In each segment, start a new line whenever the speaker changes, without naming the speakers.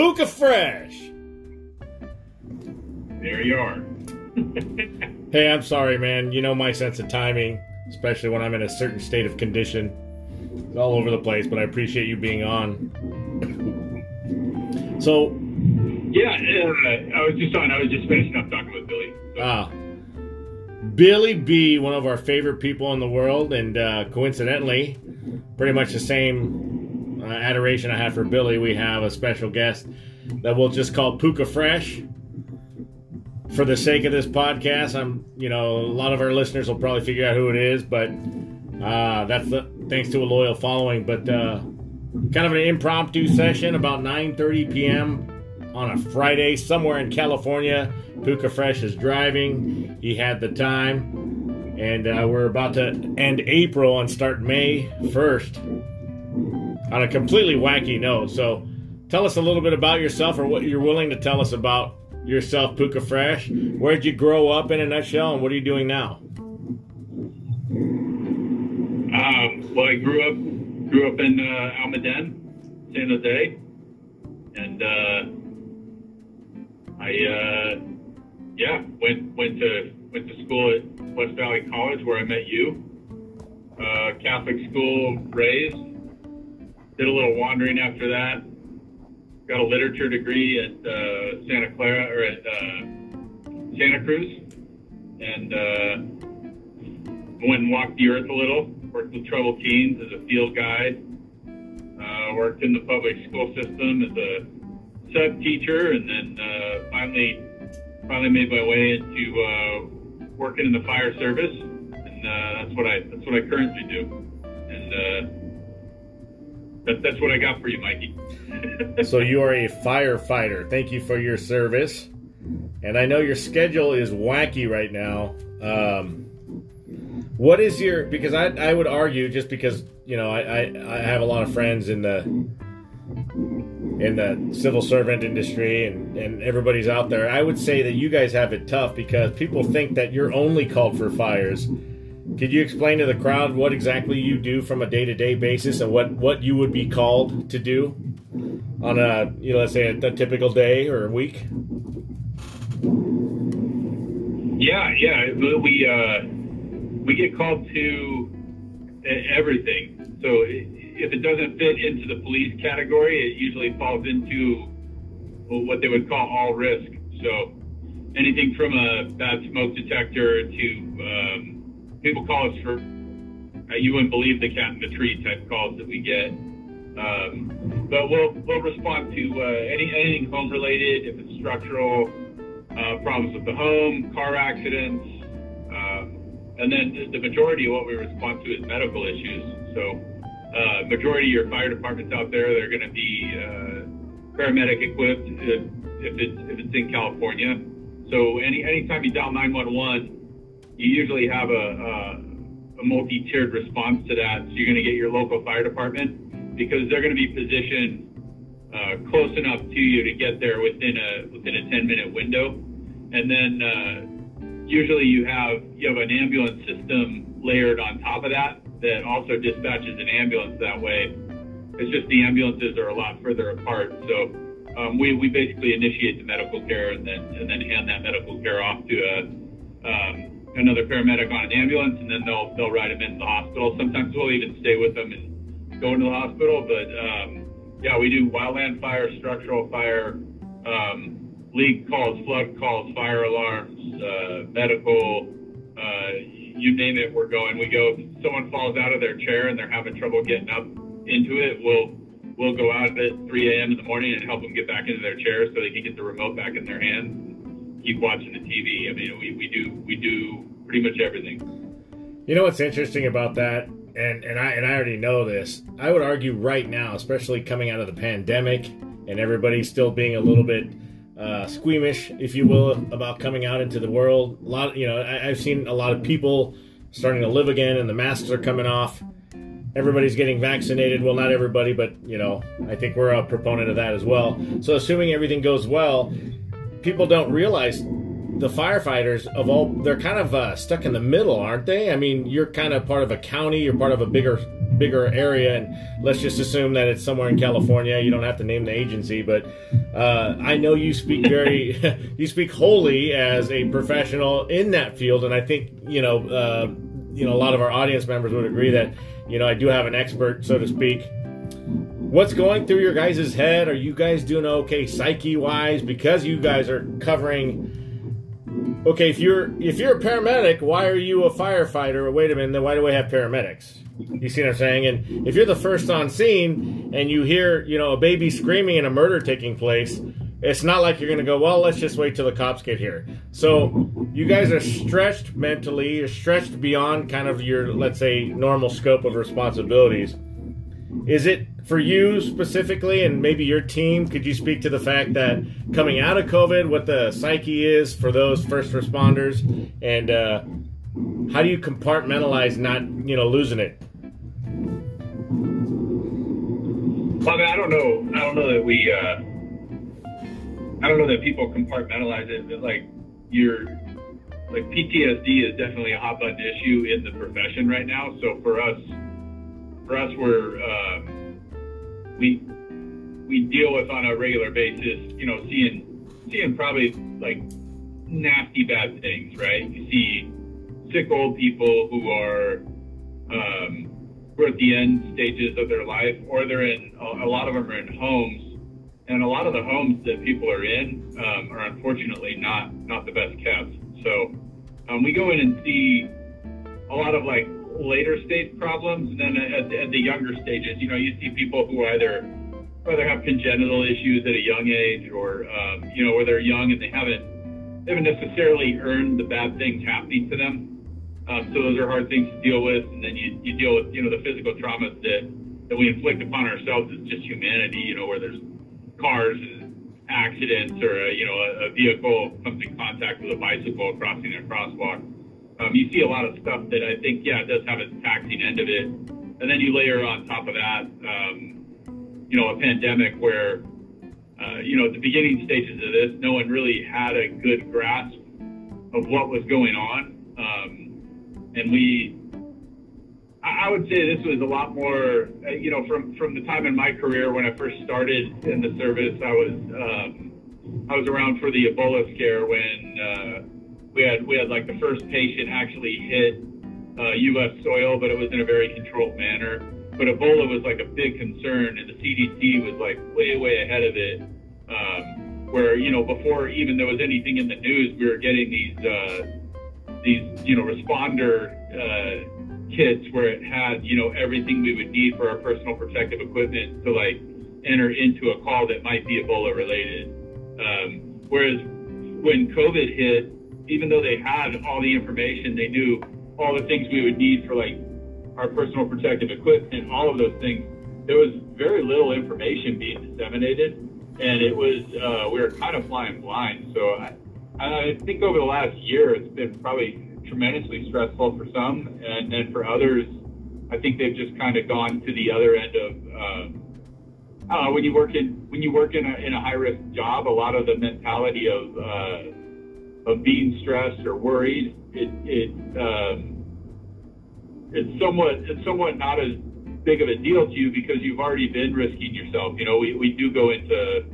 Puka Fresh.
There you are.
hey, I'm sorry, man. You know my sense of timing, especially when I'm in a certain state of condition. It's all over the place, but I appreciate you being on. so,
yeah, uh, I was just on. I was just finishing up talking with Billy.
So. Ah, Billy B, one of our favorite people in the world, and uh, coincidentally, pretty much the same adoration I have for Billy. We have a special guest that we'll just call Puka Fresh for the sake of this podcast, I'm, you know, a lot of our listeners will probably figure out who it is, but uh, that's the, thanks to a loyal following. But uh, kind of an impromptu session about 9:30 p.m. on a Friday somewhere in California. Puka Fresh is driving. He had the time, and uh, we're about to end April and start May 1st on a completely wacky note. So, tell us a little bit about yourself, or what you're willing to tell us about yourself, Puka Fresh. Where'd you grow up in a nutshell, and what are you doing now?
Um, well, I grew up grew up in uh, Almaden, San Jose, and uh, I uh, yeah went went to went to school at West Valley College where I met you. Uh, Catholic school raised. Did a little wandering after that got a literature degree at uh, Santa Clara or at uh, Santa Cruz, and uh, went and walked the earth a little. Worked with troubled teens as a field guide. Uh, worked in the public school system as a sub teacher, and then uh, finally finally made my way into uh, working in the fire service, and uh, that's what I that's what I currently do. And that, that's what I got for you, Mikey.
so you are a firefighter. Thank you for your service. And I know your schedule is wacky right now. Um, what is your? Because I I would argue just because you know I, I I have a lot of friends in the in the civil servant industry and, and everybody's out there. I would say that you guys have it tough because people think that you're only called for fires could you explain to the crowd what exactly you do from a day-to-day basis and what, what you would be called to do on a you know let's say a, a typical day or a week?
Yeah, yeah, we uh, we get called to everything. So if it doesn't fit into the police category, it usually falls into what they would call all risk. So anything from a bad smoke detector to um, people call us for uh, you wouldn't believe the cat in the tree type calls that we get. Um, but we'll we'll respond to uh, any anything home related, if it's structural uh, problems with the home, car accidents, um, and then the, majority of what we respond to is medical issues. So, uh, majority of your fire departments out there, they're going to be uh, paramedic equipped if, if it's if it's in California. So, any anytime you dial 911 you usually have a, a, a multi-tiered response to that. So you're going to get your local fire department because they're going to be positioned uh, close enough to you to get there within a within a 10 minute window, and then uh, usually you have you have an ambulance system layered on top of that that also dispatches an ambulance that way. It's just the ambulances are a lot further apart, so um, we, we basically initiate the medical care and then and then hand that medical care off to a um, another paramedic on an ambulance, and then they'll they'll ride him into the hospital. Sometimes we'll even stay with them and go into the hospital. But um, yeah, we do wildland fire, structural fire, um, leak calls, flood calls, fire alarms, uh, medical. Uh, you name it, we're going. We go. If someone falls out of their chair and they're having trouble getting up into it, we'll we'll go out at 3 a.m. in the morning and help them get back into their chair so they can get the remote back in their hands keep watching the TV. I mean, we, we do we do pretty much everything.
You know what's interesting about that, and and I and I already know this. I would argue right now, especially coming out of the pandemic, and everybody still being a little bit uh, squeamish, if you will, about coming out into the world. A lot, you know, I, I've seen a lot of people starting to live again, and the masks are coming off. Everybody's getting vaccinated. Well, not everybody, but you know, I think we're a proponent of that as well. So, assuming everything goes well, people don't realize the firefighters of all they're kind of uh, stuck in the middle aren't they i mean you're kind of part of a county you're part of a bigger bigger area, and let's just assume that it's somewhere in California. You don't have to name the agency, but uh, I know you speak very, you speak wholly as a professional in that field, and I think you know, uh, you know, a lot of our audience members would agree that you know I do have an expert, so to speak. What's going through your guys' head? Are you guys doing okay psyche wise because you guys are covering? okay, if you're if you're a paramedic, why are you a firefighter? Wait a minute, then why do we have paramedics? You see what I'm saying? And if you're the first on scene and you hear, you know, a baby screaming and a murder taking place, it's not like you're going to go, well, let's just wait till the cops get here. So you guys are stretched mentally, you're stretched beyond kind of your, let's say, normal scope of responsibilities. Is it for you specifically and maybe your team? Could you speak to the fact that coming out of COVID, what the psyche is for those first responders, and uh, how do you compartmentalize not you know losing it?
Well, I, mean, I don't know. I don't know that we. Uh, I don't know that people compartmentalize it. But like you're like PTSD is definitely a hot button issue in the profession right now. So for us for us, we're uh, we we deal with on a regular basis. You know, seeing seeing probably like nasty bad things, right? You see sick old people who are um, who are at the end stages of their life, or they're in a lot of them are in homes, and a lot of the homes that people are in um, are unfortunately not not the best kept. So um, we go in and see a lot of like later stage problems than at, at the younger stages. You know, you see people who either either have congenital issues at a young age, or um, you know, where they're young and they haven't they haven't necessarily earned the bad things happening to them. Um, so those are hard things to deal with, and then you, you deal with you know the physical traumas that that we inflict upon ourselves as just humanity. You know, where there's cars and accidents, or a, you know a, a vehicle comes in contact with a bicycle crossing a crosswalk um, you see a lot of stuff that I think, yeah, it does have a taxing end of it. And then you layer on top of that, um, you know, a pandemic where, uh, you know, at the beginning stages of this, no one really had a good grasp of what was going on. Um, and we, I would say this was a lot more, uh, you know, from, from the time in my career when I first started in the service, I was, um, I was around for the Ebola scare when, uh, we had we had like the first patient actually hit uh, U.S. soil, but it was in a very controlled manner. But Ebola was like a big concern, and the CDC was like way way ahead of it. Um, where you know before even there was anything in the news, we were getting these uh, these you know responder uh, kits where it had you know everything we would need for our personal protective equipment to like enter into a call that might be Ebola related. Um, whereas when COVID hit, even though they had all the information, they knew all the things we would need for like our personal protective equipment, and all of those things. There was very little information being disseminated, and it was uh, we were kind of flying blind. So I, I think over the last year, it's been probably tremendously stressful for some, and then for others, I think they've just kind of gone to the other end of. Um, I don't know when you work in when you work in a, in a high risk job, a lot of the mentality of uh, of being stressed or worried, it it um, it's somewhat it's somewhat not as big of a deal to you because you've already been risking yourself. You know, we, we do go into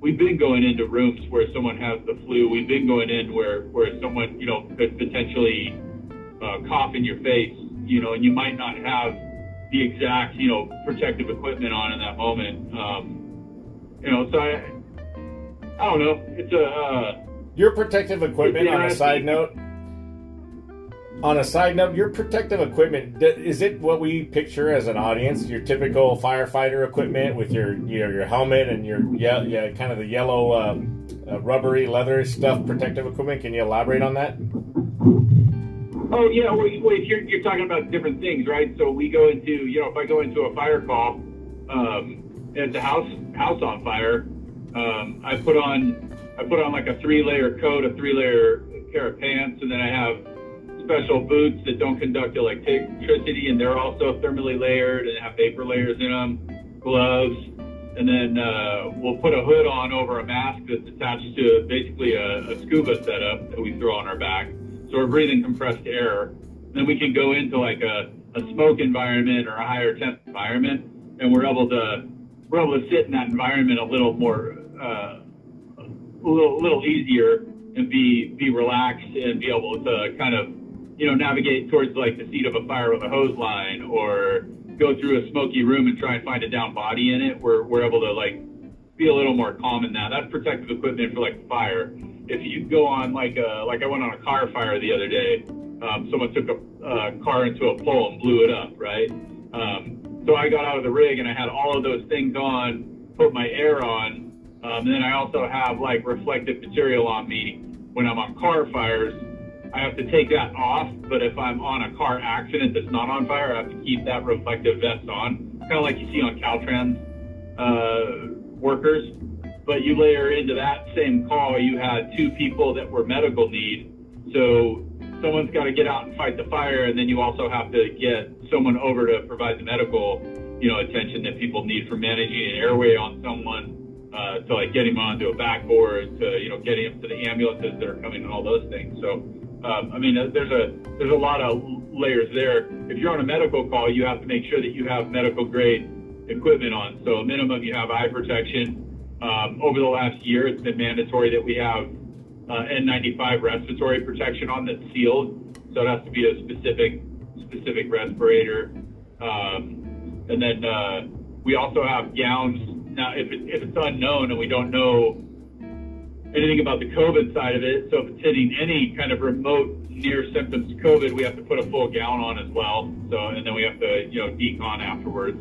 we've been going into rooms where someone has the flu. We've been going in where where someone you know could potentially uh, cough in your face. You know, and you might not have the exact you know protective equipment on in that moment. Um, you know, so I I don't know. It's a uh,
your protective equipment, on a side note, on a side note, your protective equipment is it what we picture as an audience? Your typical firefighter equipment with your you know, your helmet and your yeah yeah kind of the yellow um, uh, rubbery leather stuff protective equipment. Can you elaborate on that?
Oh yeah, well, you're, you're talking about different things, right? So we go into you know if I go into a fire call, um, and it's a house house on fire, um, I put on I put on like a three layer coat, a three layer pair of pants, and then I have special boots that don't conduct electricity, and they're also thermally layered and have vapor layers in them, gloves, and then uh, we'll put a hood on over a mask that's attached to basically a, a scuba setup that we throw on our back. So we're breathing compressed air. Then we can go into like a a smoke environment or a higher temp environment, and we're able to we're able to sit in that environment a little more uh, a little little easier and be be relaxed and be able to kind of you know navigate towards like the seat of a fire with a hose line or go through a smoky room and try and find a down body in it. We're we're able to like be a little more calm in that. That's protective equipment for like fire. If you go on like a like I went on a car fire the other day. Um, someone took a uh, car into a pole and blew it up, right? Um, so I got out of the rig and I had all of those things on, put my air on, um, and then I also have like reflective material on me when I'm on car fires. I have to take that off, but if I'm on a car accident that's not on fire, I have to keep that reflective vest on, kind of like you see on Caltrans uh, workers. But you layer into that same call, you had two people that were medical need. So someone's got to get out and fight the fire, and then you also have to get someone over to provide the medical, you know, attention that people need for managing an airway on someone, uh, to like getting him onto a backboard, to you know, getting him to the ambulances that are coming, and all those things. So, um, I mean, there's a there's a lot of layers there. If you're on a medical call, you have to make sure that you have medical grade equipment on. So, a minimum, you have eye protection. Um, over the last year, it's been mandatory that we have uh, N95 respiratory protection on that's sealed. So it has to be a specific specific respirator. Um, and then uh, we also have gowns. Now, if, it, if it's unknown and we don't know anything about the COVID side of it, so if it's hitting any kind of remote near symptoms COVID, we have to put a full gown on as well. So, and then we have to, you know, decon afterwards.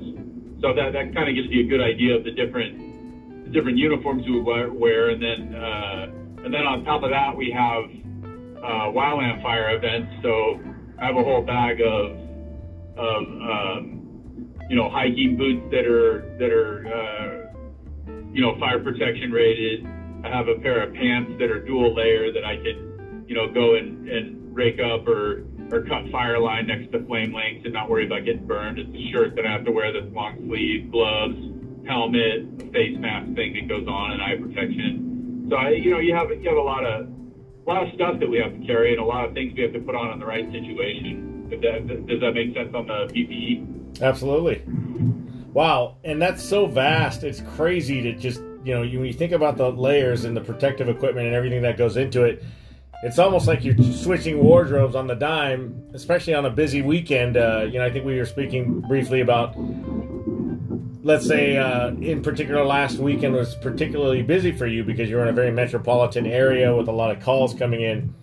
So that, that kind of gives you a good idea of the different, the different uniforms we wear. And then, uh, and then on top of that, we have uh, wildland fire events. So I have a whole bag of, of um, you know, hiking boots that are that are, uh, you know, fire protection rated. I have a pair of pants that are dual layer that I can, you know, go and, and rake up or or cut fire line next to flame lengths and not worry about getting burned. It's a shirt that I have to wear that's long sleeve, gloves, helmet, face mask thing that goes on, and eye protection. So I, you know, you have you have a lot of a lot of stuff that we have to carry and a lot of things we have to put on in the right situation. That, does that make sense on the PPE?
Absolutely. Wow, and that's so vast. It's crazy to just you know when you think about the layers and the protective equipment and everything that goes into it. It's almost like you're switching wardrobes on the dime, especially on a busy weekend. Uh, you know, I think we were speaking briefly about let's say uh, in particular last weekend was particularly busy for you because you're in a very metropolitan area with a lot of calls coming in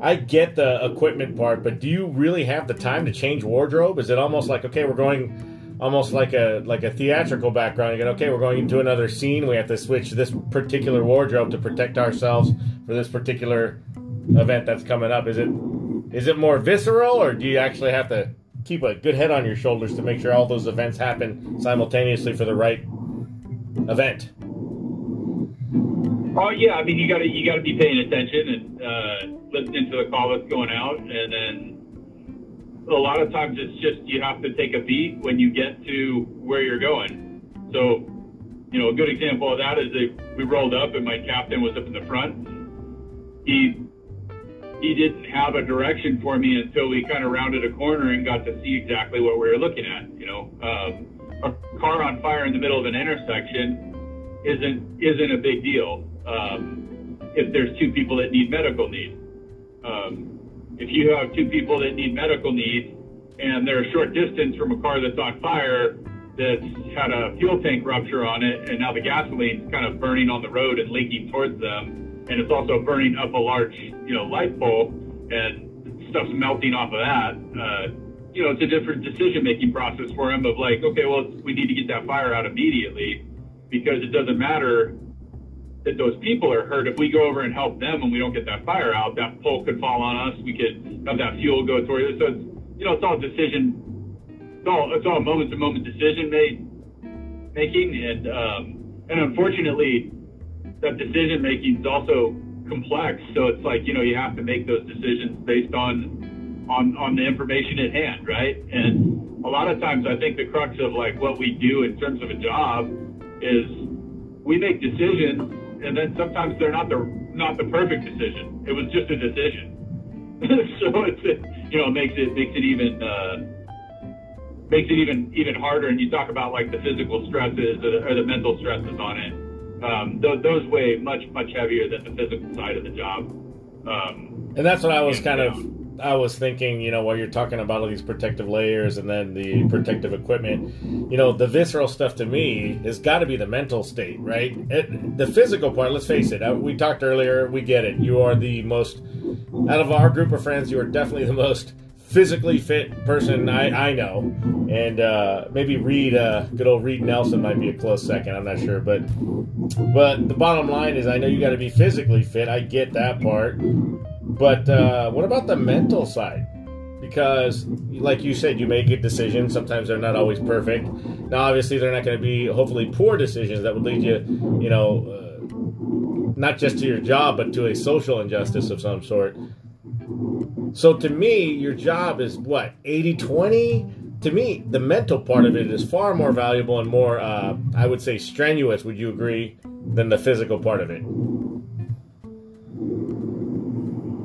i get the equipment part but do you really have the time to change wardrobe is it almost like okay we're going almost like a like a theatrical background. Go okay we're going into another scene. We have to switch this particular wardrobe to protect ourselves for this particular event that's coming up. Is it is it more visceral or do you actually have to keep a good head on your shoulders to make sure all those events happen simultaneously for the right event.
Oh yeah, I mean you got to you got to be paying attention and uh, listening to the call that's going out, and then a lot of times it's just you have to take a beat when you get to where you're going. So, you know, a good example of that is that we rolled up and my captain was up in the front. He he didn't have a direction for me until we kind of rounded a corner and got to see exactly what we were looking at. You know, um, a car on fire in the middle of an intersection isn't isn't a big deal um, if there's two people that need medical need. Um, if you have two people that need medical needs and they're a short distance from a car that's on fire that's had a fuel tank rupture on it and now the gasoline's kind of burning on the road and leaking towards them and it's also burning up a large, you know, light pole, and stuff's melting off of that. Uh, you know, it's a different decision-making process for him of like, okay, well, we need to get that fire out immediately because it doesn't matter that those people are hurt. If we go over and help them and we don't get that fire out, that pole could fall on us. We could have that fuel go towards. So it's, you know, it's all decision. It's all it's all moment-to-moment decision made making, and um, and unfortunately, that decision making is also complex. So it's like you know you have to make those decisions based on on on the information at hand, right? And a lot of times, I think the crux of like what we do in terms of a job is we make decisions, and then sometimes they're not the not the perfect decision. It was just a decision. so it's you know it makes it makes it even uh, makes it even even harder. And you talk about like the physical stresses or the, or the mental stresses on it. Um, those, those weigh much much heavier than the physical side of the job. Um,
and that's what I was kind of I was thinking, you know, while you're talking about all these protective layers and then the protective equipment, you know, the visceral stuff to me has got to be the mental state, right? It, the physical part, let's face it, uh, we talked earlier, we get it. You are the most, out of our group of friends, you are definitely the most physically fit person I, I know. And uh, maybe Reed, uh, good old Reed Nelson might be a close second. I'm not sure. But, but the bottom line is, I know you got to be physically fit. I get that part. But uh, what about the mental side? Because, like you said, you make good decisions. Sometimes they're not always perfect. Now, obviously, they're not going to be hopefully poor decisions that would lead you, you know, uh, not just to your job, but to a social injustice of some sort. So, to me, your job is what, 80 20? To me, the mental part of it is far more valuable and more, uh, I would say, strenuous, would you agree, than the physical part of it?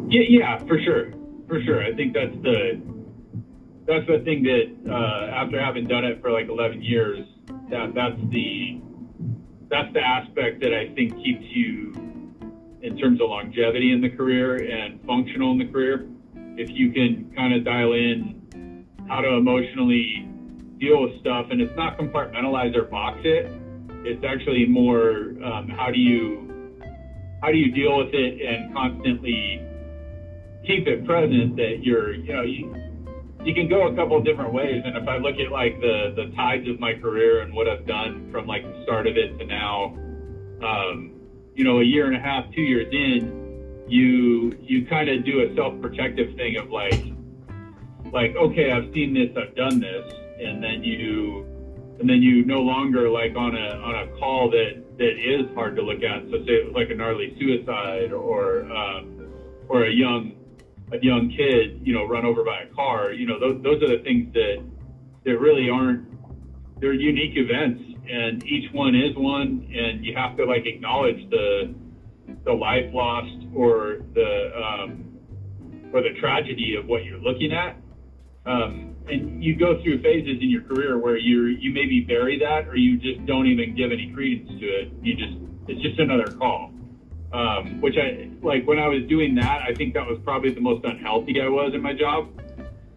Yeah, yeah, for sure, for sure. I think that's the that's the thing that uh, after having done it for like 11 years, that that's the that's the aspect that I think keeps you in terms of longevity in the career and functional in the career. If you can kind of dial in how to emotionally deal with stuff, and it's not compartmentalize or box it. It's actually more um, how do you how do you deal with it and constantly keep it present that you're, you know, you, you can go a couple different ways. And if I look at like the, the tides of my career and what I've done from like the start of it to now, um, you know, a year and a half, two years in, you, you kind of do a self-protective thing of like, like, okay, I've seen this, I've done this. And then you, and then you no longer like on a, on a call that, that is hard to look at. So say it was like a gnarly suicide or, um, or a young a young kid, you know, run over by a car, you know, those, those are the things that, that really aren't, they're unique events and each one is one and you have to like acknowledge the, the life lost or the, um, or the tragedy of what you're looking at. Um, and you go through phases in your career where you you maybe bury that or you just don't even give any credence to it. You just it's just another call um, which I like when I was doing that. I think that was probably the most unhealthy I was in my job.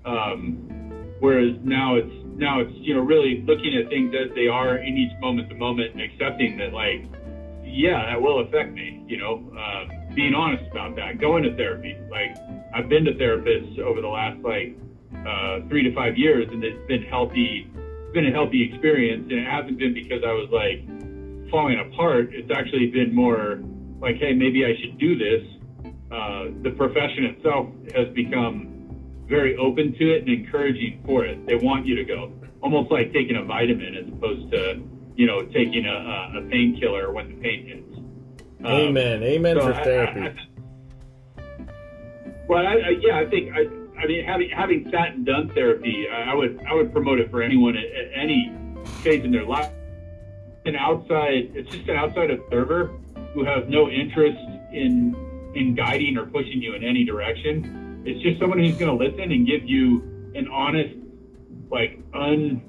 Um, whereas now it's now it's you know really looking at things as they are in each moment to moment and accepting that like yeah that will affect me. You know, um, being honest about that. Going to therapy. Like I've been to therapists over the last like uh, three to five years, and it's been healthy. It's been a healthy experience, and it hasn't been because I was like falling apart. It's actually been more like, hey, maybe I should do this, uh, the profession itself has become very open to it and encouraging for it. They want you to go, almost like taking a vitamin as opposed to, you know, taking a, a painkiller when the pain hits.
Um, Amen. Amen so for I, therapy. I, I,
well, yeah, I think I, I mean, having having sat and done therapy, I would I would promote it for anyone at, at any phase in their life. An outside, it's just an outside observer who have no interest in in guiding or pushing you in any direction. It's just someone who's going to listen and give you an honest, like un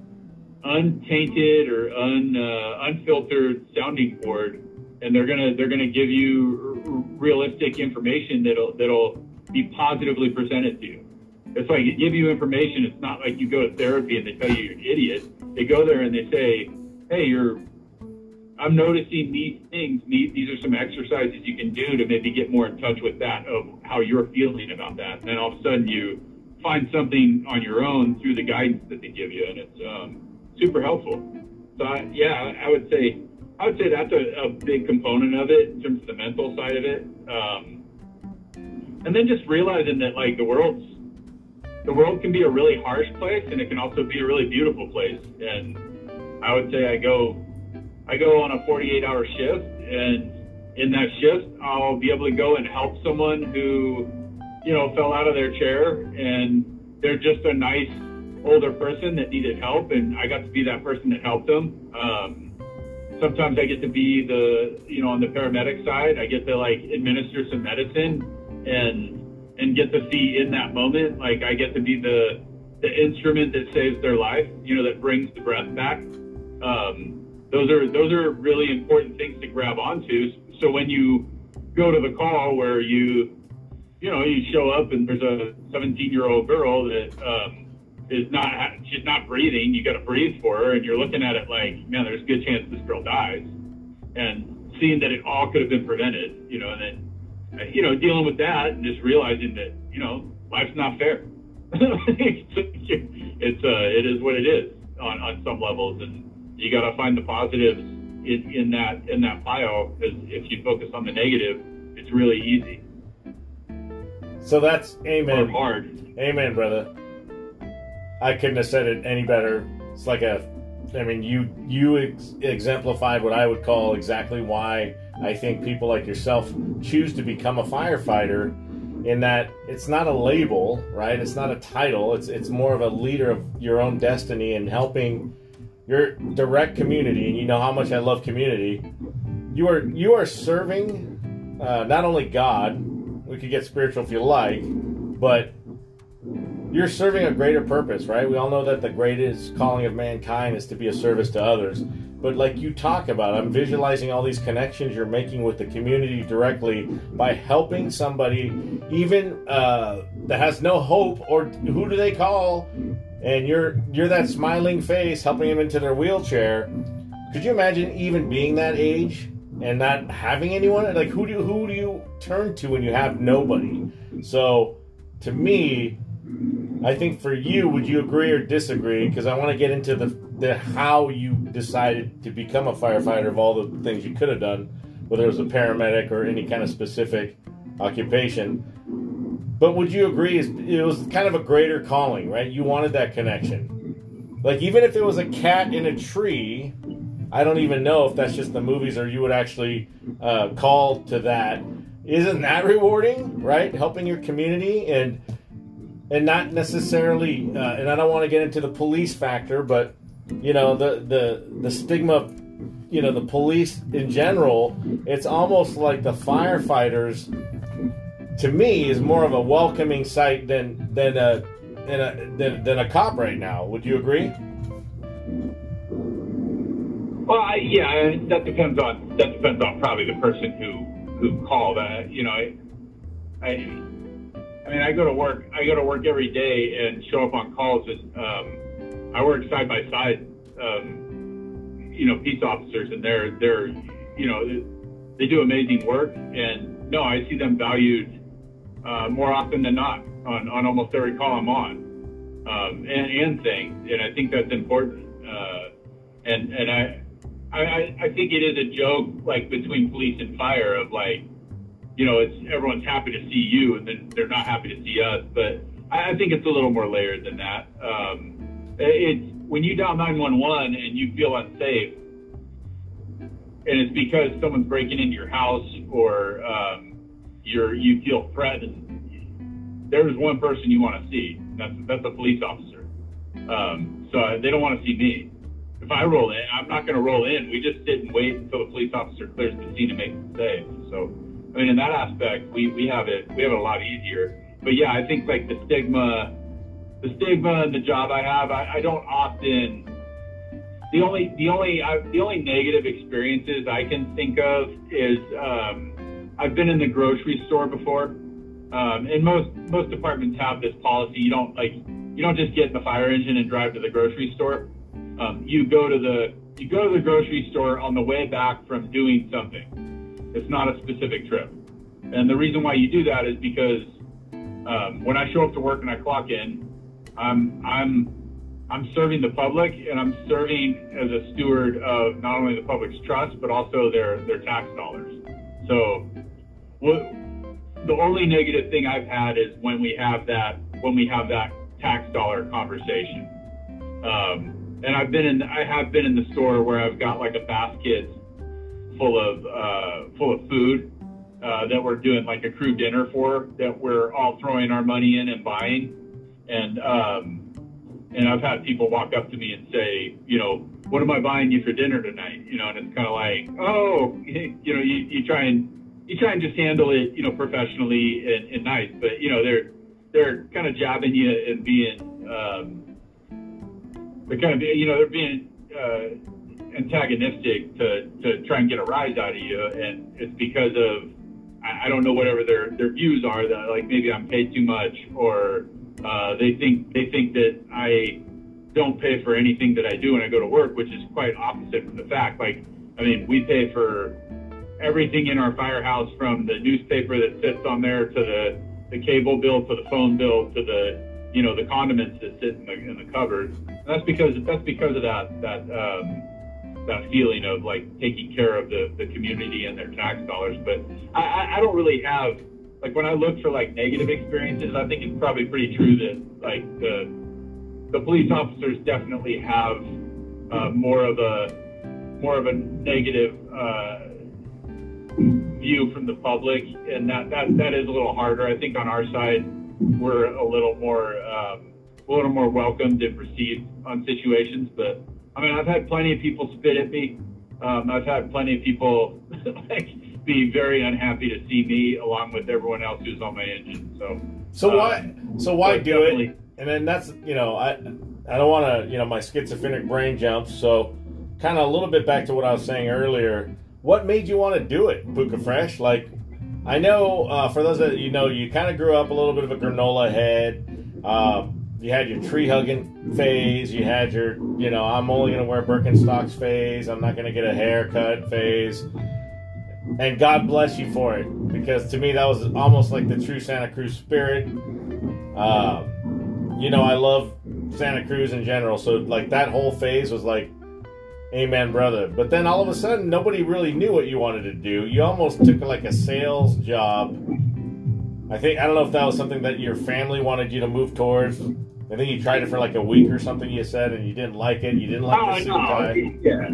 untainted or un uh, unfiltered sounding board, and they're gonna they're gonna give you r- realistic information that'll that'll be positively presented to you. It's like they give you information. It's not like you go to therapy and they tell you you're an idiot. They go there and they say, "Hey, you're I'm noticing these things. These are some exercises you can do to maybe get more in touch with that of how you're feeling about that. And then all of a sudden you find something on your own through the guidance that they give you, and it's um, super helpful. So I, yeah, I would say I would say that's a, a, big component of it in terms of the mental side of it. Um, and then just realizing that like the world's the world can be a really harsh place, and it can also be a really beautiful place. And I would say I go I go on a 48 hour shift and in that shift, I'll be able to go and help someone who, you know, fell out of their chair and they're just a nice older person that needed help. And I got to be that person that helped them. Um, sometimes I get to be the, you know, on the paramedic side, I get to like administer some medicine and, and get to see in that moment, like I get to be the, the instrument that saves their life, you know, that brings the breath back. Um, those are those are really important things to grab onto. So when you go to the call where you, you know, you show up and there's a 17 year old girl that um, is not she's not breathing, you got to breathe for her, and you're looking at it like, man, there's a good chance this girl dies, and seeing that it all could have been prevented, you know, and then, you know, dealing with that and just realizing that, you know, life's not fair. it's uh, it is what it is on on some levels, and you got to find the positives in, in that in that pile. Because if you focus on the negative, it's really easy.
So that's amen.
Or hard.
Amen, brother. I couldn't have said it any better. It's like a, I mean, you you ex- exemplified what I would call exactly why I think people like yourself choose to become a firefighter. In that it's not a label, right? It's not a title. It's it's more of a leader of your own destiny and helping your direct community. And you know how much I love community. You are you are serving uh, not only God. We could get spiritual if you like, but you're serving a greater purpose, right? We all know that the greatest calling of mankind is to be a service to others. But like you talk about, I'm visualizing all these connections you're making with the community directly by helping somebody, even uh, that has no hope, or who do they call? And you're you're that smiling face helping them into their wheelchair. Could you imagine even being that age and not having anyone? Like who do you, who do you turn to when you have nobody? So to me, I think for you, would you agree or disagree? Because I want to get into the, the how you decided to become a firefighter of all the things you could have done, whether it was a paramedic or any kind of specific occupation. But would you agree? It was kind of a greater calling, right? You wanted that connection. Like even if it was a cat in a tree, I don't even know if that's just the movies or you would actually uh, call to that. Isn't that rewarding, right? Helping your community and and not necessarily uh, and i don't want to get into the police factor but you know the the the stigma you know the police in general it's almost like the firefighters to me is more of a welcoming sight than than a than a than, than a cop right now would you agree
well I, yeah that depends on that depends on probably the person who who called uh, you know I, I I mean, I go to work. I go to work every day and show up on calls, and um, I work side by side. Um, you know, peace officers, and they're they're you know they do amazing work, and no, I see them valued uh, more often than not on on almost every call I'm on, um, and and things, and I think that's important. Uh, and and I, I I think it is a joke like between police and fire of like you know, it's everyone's happy to see you, and then they're not happy to see us. But I, I think it's a little more layered than that. Um, it's when you dial 911 and you feel unsafe, and it's because someone's breaking into your house or um, you're you feel threatened. There's one person you want to see. That's that's a police officer. Um, so they don't want to see me. If I roll in, I'm not going to roll in. We just sit and wait until the police officer clears the scene and makes the save. So I mean, in that aspect, we, we have it we have it a lot easier. But yeah, I think like the stigma, the stigma and the job I have, I, I don't often. The only the only I, the only negative experiences I can think of is um, I've been in the grocery store before, um, and most most departments have this policy. You don't like you don't just get in the fire engine and drive to the grocery store. Um, you go to the you go to the grocery store on the way back from doing something. It's not a specific trip. And the reason why you do that is because um, when I show up to work and I clock in, I'm I'm I'm serving the public and I'm serving as a steward of not only the public's trust but also their their tax dollars. So, what the only negative thing I've had is when we have that when we have that tax dollar conversation. Um, and I've been in I have been in the store where I've got like a basket full of uh, full of food uh, that we're doing like a crew dinner for that we're all throwing our money in and buying. And um, and I've had people walk up to me and say, you know, what am I buying you for dinner tonight? You know, and it's kind of like, oh, you know, you, you try and you try and just handle it, you know, professionally and, and nice, but you know, they're they're kind of jabbing you and being um, they're kind of you know they're being uh, antagonistic to to try and get a rise out of you, and it's because of I, I don't know whatever their their views are that like maybe I'm paid too much or uh, they think they think that I don't pay for anything that I do when I go to work, which is quite opposite from the fact. Like, I mean, we pay for everything in our firehouse from the newspaper that sits on there to the, the cable bill to the phone bill to the you know the condiments that sit in the, in the cupboard. And that's because that's because of that that um, that feeling of like taking care of the, the community and their tax dollars. But I, I don't really have like when I look for like negative experiences, I think it's probably pretty true that like the the police officers definitely have uh, more of a more of a negative uh, view from the public, and that, that that is a little harder. I think on our side, we're a little more um, a little more welcomed and received on situations. But I mean, I've had plenty of people spit at me. Um, I've had plenty of people like be very unhappy to see me along with everyone else who's on my engine. So
so why um, so why do it? And then that's you know I I don't want to you know my schizophrenic brain jumps. So kind of a little bit back to what I was saying earlier what made you want to do it, Puka Fresh? Like, I know uh, for those that you know, you kind of grew up a little bit of a granola head. Um, you had your tree hugging phase. You had your, you know, I'm only going to wear Birkenstocks phase. I'm not going to get a haircut phase. And God bless you for it, because to me that was almost like the true Santa Cruz spirit. Uh, you know, I love Santa Cruz in general, so like that whole phase was like Amen, brother. But then all of a sudden, nobody really knew what you wanted to do. You almost took like a sales job. I think I don't know if that was something that your family wanted you to move towards. I think you tried it for like a week or something. You said, and you didn't like it. You didn't like oh, the suit no. tie. Yeah.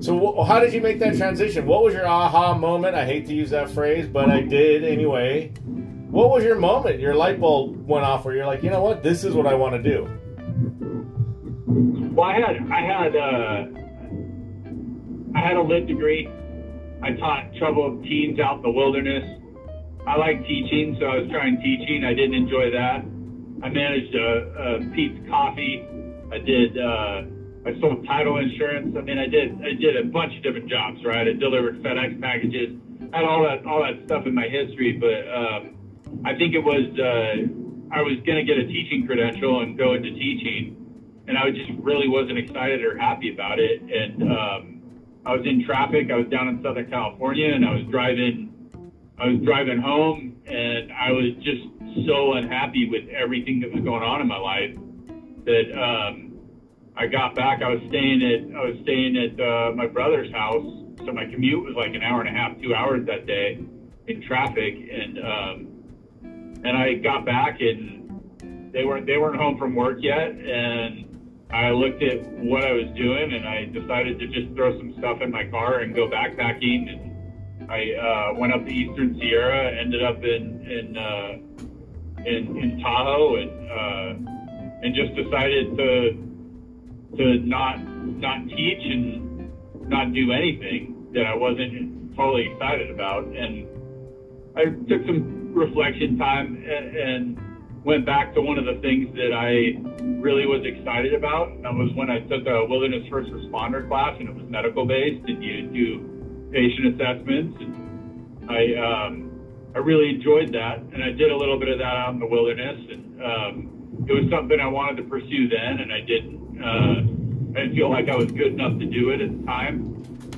So, how did you make that transition? What was your aha moment? I hate to use that phrase, but I did anyway. What was your moment? Your light bulb went off, where you're like, you know what, this is what I want to do.
Well, I had I had uh, I had a lit degree. I taught troubled teens out in the wilderness. I like teaching, so I was trying teaching. I didn't enjoy that. I managed a, a Peet's Coffee. I did. Uh, I sold title insurance. I mean, I did. I did a bunch of different jobs. Right. I delivered FedEx packages. I had all that all that stuff in my history, but um, I think it was uh, I was to get a teaching credential and go into teaching, and I just really wasn't excited or happy about it. And um, I was in traffic. I was down in Southern California, and I was driving. I was driving home, and I was just so unhappy with everything that was going on in my life that um, I got back. I was staying at I was staying at uh, my brother's house, so my commute was like an hour and a half, two hours that day in traffic, and um, and I got back and they weren't they weren't home from work yet, and I looked at what I was doing and I decided to just throw some stuff in my car and go backpacking. And I uh, went up the Eastern Sierra, ended up in in uh, in, in Tahoe, and uh, and just decided to to not not teach and not do anything that I wasn't totally excited about. And I took some reflection time and, and went back to one of the things that I really was excited about. That was when I took a wilderness first responder class, and it was medical based, and you do patient assessments. And I um, I really enjoyed that, and I did a little bit of that out in the wilderness, and um, it was something I wanted to pursue then, and I didn't. Uh, I didn't feel like I was good enough to do it at the time.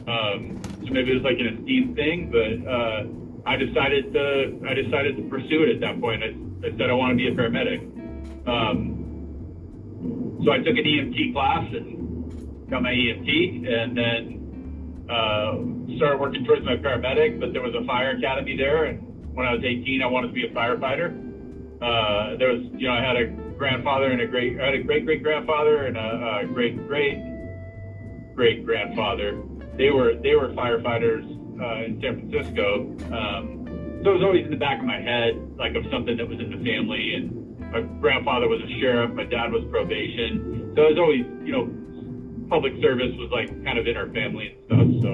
Um, so maybe it was like an esteem thing, but uh, I decided to I decided to pursue it at that point. I, I said I want to be a paramedic. Um, so I took an EMT class and got my EMT, and then uh, started working towards my paramedic. But there was a fire academy there, and when I was 18, I wanted to be a firefighter. Uh, there was, you know, I had a grandfather and a great, I had a great great grandfather and a, a great great great grandfather. They were they were firefighters uh, in San Francisco. Um, so it was always in the back of my head, like of something that was in the family. And my grandfather was a sheriff, my dad was probation. So it was always, you know, public service was like kind of in our family and stuff. So,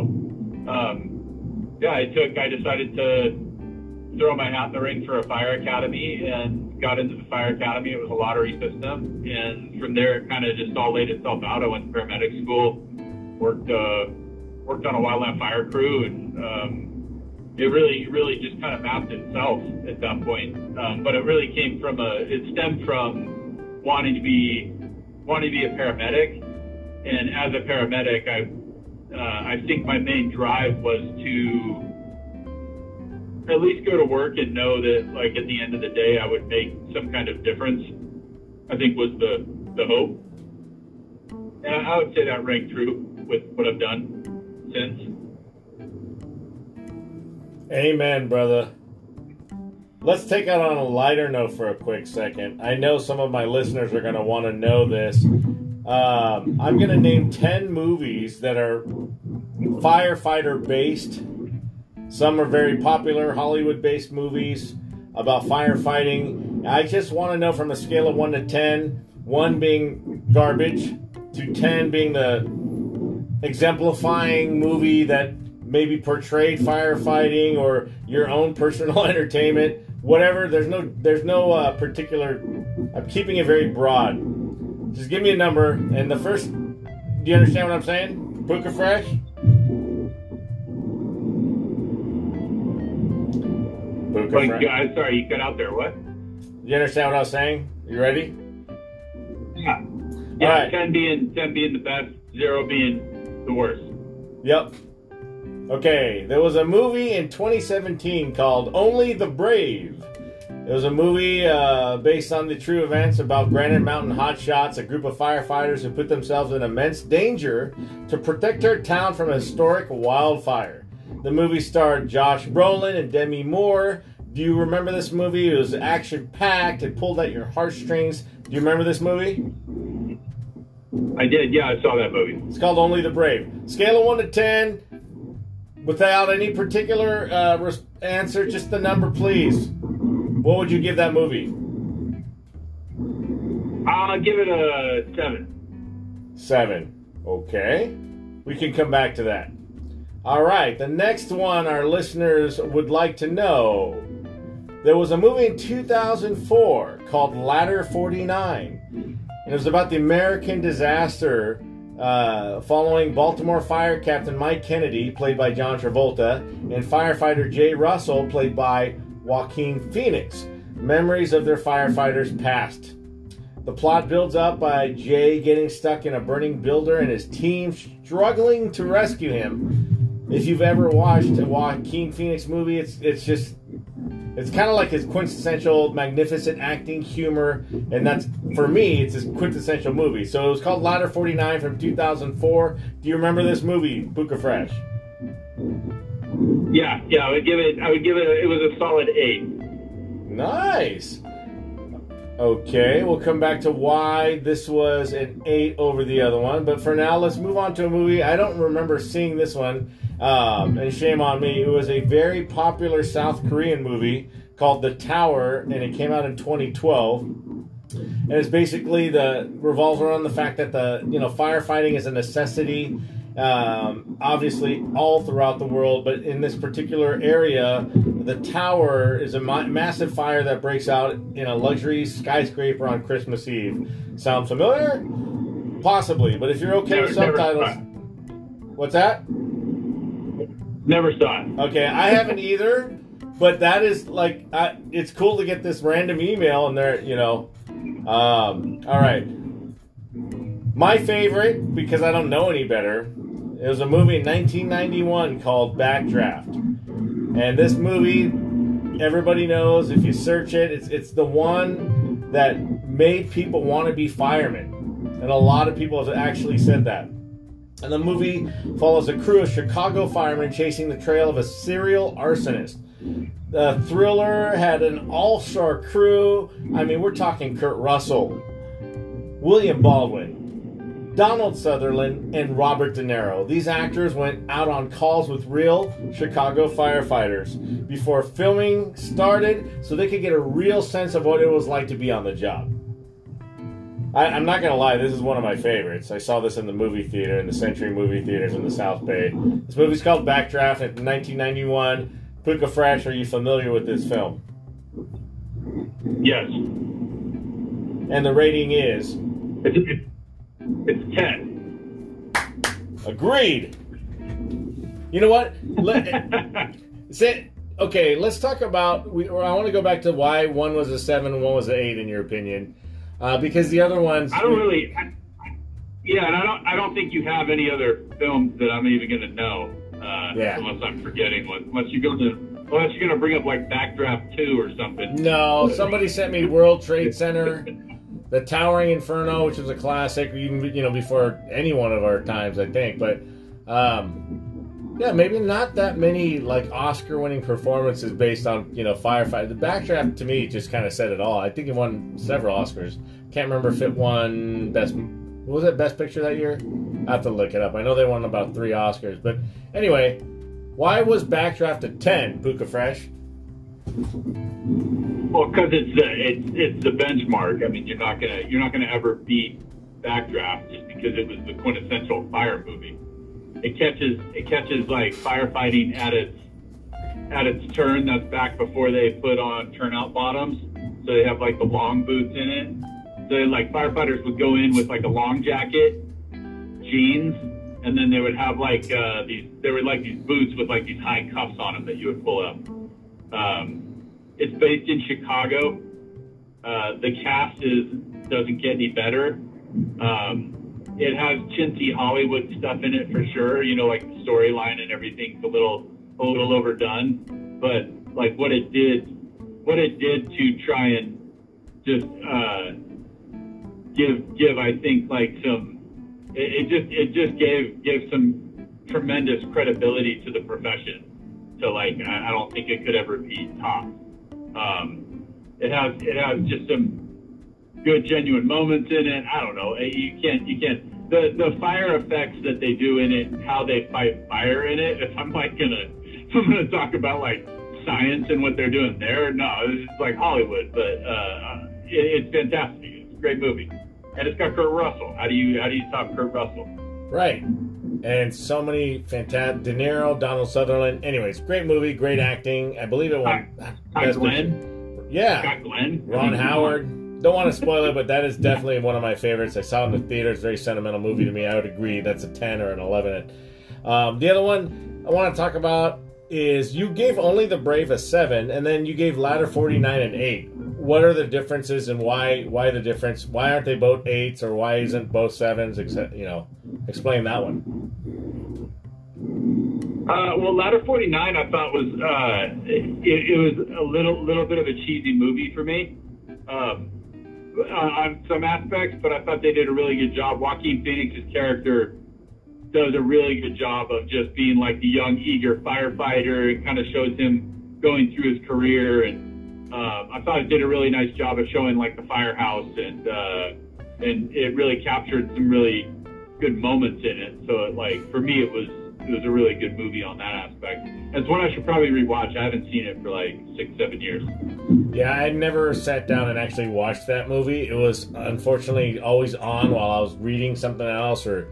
um, yeah, I took, I decided to throw my hat in the ring for a fire academy and got into the fire academy. It was a lottery system, and from there, it kind of just all laid itself out. I went to paramedic school, worked uh, worked on a wildland fire crew, and um, it really, really just kind of mapped itself at that point. Um, but it really came from a, it stemmed from wanting to be, wanting to be a paramedic, and as a paramedic, I, uh, I think my main drive was to at least go to work and know that, like, at the end of the day, I would make some kind of difference. I think was the the hope, and I would say that rang true with what I've done since.
Amen, brother. Let's take it on a lighter note for a quick second. I know some of my listeners are going to want to know this. Um, I'm going to name 10 movies that are firefighter based. Some are very popular Hollywood based movies about firefighting. I just want to know from a scale of 1 to 10, 1 being garbage, to 10 being the exemplifying movie that maybe portrayed firefighting or your own personal entertainment whatever there's no there's no uh, particular i'm keeping it very broad just give me a number and the first do you understand what i'm saying Puka fresh Puka
Like,
fresh
uh, sorry, you cut out there. What?
Do you understand what i was saying you ready
Yeah. Yeah.
Alright.
Ten being ten being the best, zero being the worst.
Yep. Okay, there was a movie in 2017 called Only the Brave. It was a movie uh, based on the true events about Granite Mountain Hotshots, a group of firefighters who put themselves in immense danger to protect their town from a historic wildfire. The movie starred Josh Brolin and Demi Moore. Do you remember this movie? It was action packed, it pulled at your heartstrings. Do you remember this movie?
I did. Yeah, I saw that movie.
It's called Only the Brave. Scale of 1 to 10, without any particular uh, res- answer, just the number, please. What would you give that movie?
I'll give it a seven.
Seven. Okay. We can come back to that. All right. The next one our listeners would like to know. There was a movie in 2004 called Ladder 49. And it was about the American disaster uh, following Baltimore Fire Captain Mike Kennedy, played by John Travolta, and firefighter Jay Russell, played by Joaquin Phoenix. Memories of their firefighters past. The plot builds up by Jay getting stuck in a burning builder and his team struggling to rescue him. If you've ever watched a Joaquin Phoenix movie, it's it's just it's kind of like his quintessential magnificent acting humor, and that's for me, it's his quintessential movie. So it was called Ladder 49 from 2004. Do you remember this movie, Puka Fresh?
Yeah, yeah. I would give it. I would give it. It was a solid eight.
Nice. Okay, we'll come back to why this was an 8 over the other one. But for now, let's move on to a movie. I don't remember seeing this one, um, and shame on me. It was a very popular South Korean movie called The Tower, and it came out in 2012. And it's basically the revolves around the fact that the you know firefighting is a necessity um, obviously all throughout the world, but in this particular area, the tower is a ma- massive fire that breaks out in a luxury skyscraper on Christmas Eve. Sound familiar? Possibly, but if you're okay with
Never- never
subtitles, what's that?
Never saw it.
Okay, I haven't either, but that is like, I, it's cool to get this random email and they're, you know, um, all right. My favorite, because I don't know any better, it was a movie in 1991 called Backdraft. And this movie, everybody knows if you search it, it's, it's the one that made people want to be firemen. And a lot of people have actually said that. And the movie follows a crew of Chicago firemen chasing the trail of a serial arsonist. The thriller had an all star crew. I mean, we're talking Kurt Russell, William Baldwin, Donald Sutherland, and Robert De Niro. These actors went out on calls with real Chicago firefighters before filming started so they could get a real sense of what it was like to be on the job. I, I'm not gonna lie, this is one of my favorites. I saw this in the movie theater, in the Century Movie Theaters in the South Bay. This movie's called Backdraft in 1991. Puka Fresh, are you familiar with this film?
Yes.
And the rating is?
It's, it's, it's 10.
Agreed. You know what? Let, say, okay, let's talk about. We, I want to go back to why one was a seven and one was an eight, in your opinion, uh, because the other ones.
I don't really. I, yeah, and I don't. I don't think you have any other films that I'm even going to know. Uh, yeah. Unless I'm forgetting one. Unless you go to. Unless you're going to bring up like Backdraft Two or something.
No, somebody sent me World Trade Center. the Towering Inferno, which is a classic, even you know before any one of our times, I think. But um, yeah, maybe not that many like Oscar-winning performances based on you know firefight. The Backdraft to me just kind of said it all. I think it won several Oscars. Can't remember if it won best. What was it best picture that year? I have to look it up. I know they won about three Oscars, but anyway, why was Backdraft a ten? Puka Fresh.
Well, because it's the it's, it's the benchmark. I mean, you're not gonna you're not gonna ever beat Backdraft just because it was the quintessential fire movie it catches it catches like firefighting at its at its turn. That's back before they put on turnout bottoms, so they have like the long boots in it. So like firefighters would go in with like a long jacket, jeans, and then they would have like uh, these. There were like these boots with like these high cuffs on them that you would pull up. Um, it's based in Chicago. Uh, the cast is doesn't get any better. Um, it has chintzy Hollywood stuff in it for sure. You know, like the storyline and everything's a little a little overdone, but like what it did, what it did to try and just uh, give give I think like some it, it just it just gave gave some tremendous credibility to the profession. So like I, I don't think it could ever be topped. Um, it has it has just some good genuine moments in it. I don't know. You can't you can't the the fire effects that they do in it, how they fight fire in it. If I'm like gonna if I'm gonna talk about like science and what they're doing there, no, it's like Hollywood, but uh, it, it's fantastic. It's a great movie, and it's got Kurt Russell. How do you how do you top Kurt Russell?
Right. And so many fantastic De Niro, Donald Sutherland. Anyways, great movie, great acting. I believe it won.
Scott Glenn.
Yeah.
Scott Glenn.
Ron Howard don't want to spoil it, but that is definitely one of my favorites. I saw it in the theater. It's a very sentimental movie to me. I would agree. That's a 10 or an 11. Um, the other one I want to talk about is you gave only The Brave a 7, and then you gave Ladder 49 an 8. What are the differences and why why the difference? Why aren't they both 8s or why isn't both 7s? Except, you know, explain that one.
Uh, well, Ladder 49 I thought was uh, it, it, was a little little bit of a cheesy movie for me. Um, uh, on some aspects, but I thought they did a really good job. Joaquin Phoenix's character does a really good job of just being like the young, eager firefighter. It kind of shows him going through his career, and uh, I thought it did a really nice job of showing like the firehouse, and uh, and it really captured some really good moments in it. So it, like for me, it was it was a really good movie on that aspect. It's one I should probably rewatch. I haven't seen it for like six, seven years.
Yeah, I never sat down and actually watched that movie. It was unfortunately always on while I was reading something else or,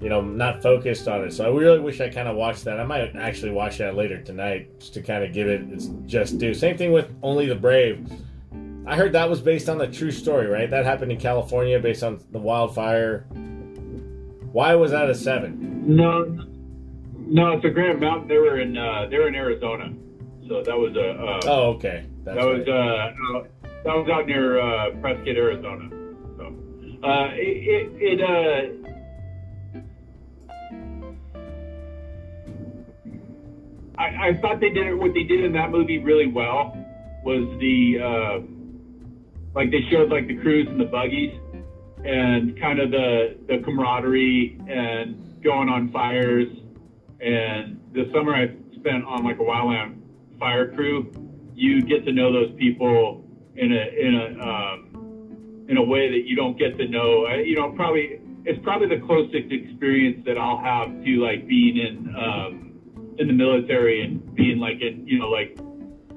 you know, not focused on it. So I really wish I kind of watched that. I might actually watch that later tonight just to kind of give it its just due. Same thing with Only the Brave. I heard that was based on the true story, right? That happened in California based on the wildfire. Why was that a seven?
No, no, it's a Granite Mountain. They were in uh, they were in Arizona, so that was a. Uh,
oh, okay.
That's that was right. uh, that was out near uh, Prescott, Arizona. So uh, it it, it I, I thought they did it. What they did in that movie really well was the uh, like they showed like the crews and the buggies and kind of the the camaraderie and going on fires and the summer I spent on like a wildland fire crew, you get to know those people in a in a um, in a way that you don't get to know. You know, probably it's probably the closest experience that I'll have to like being in um, in the military and being like in you know like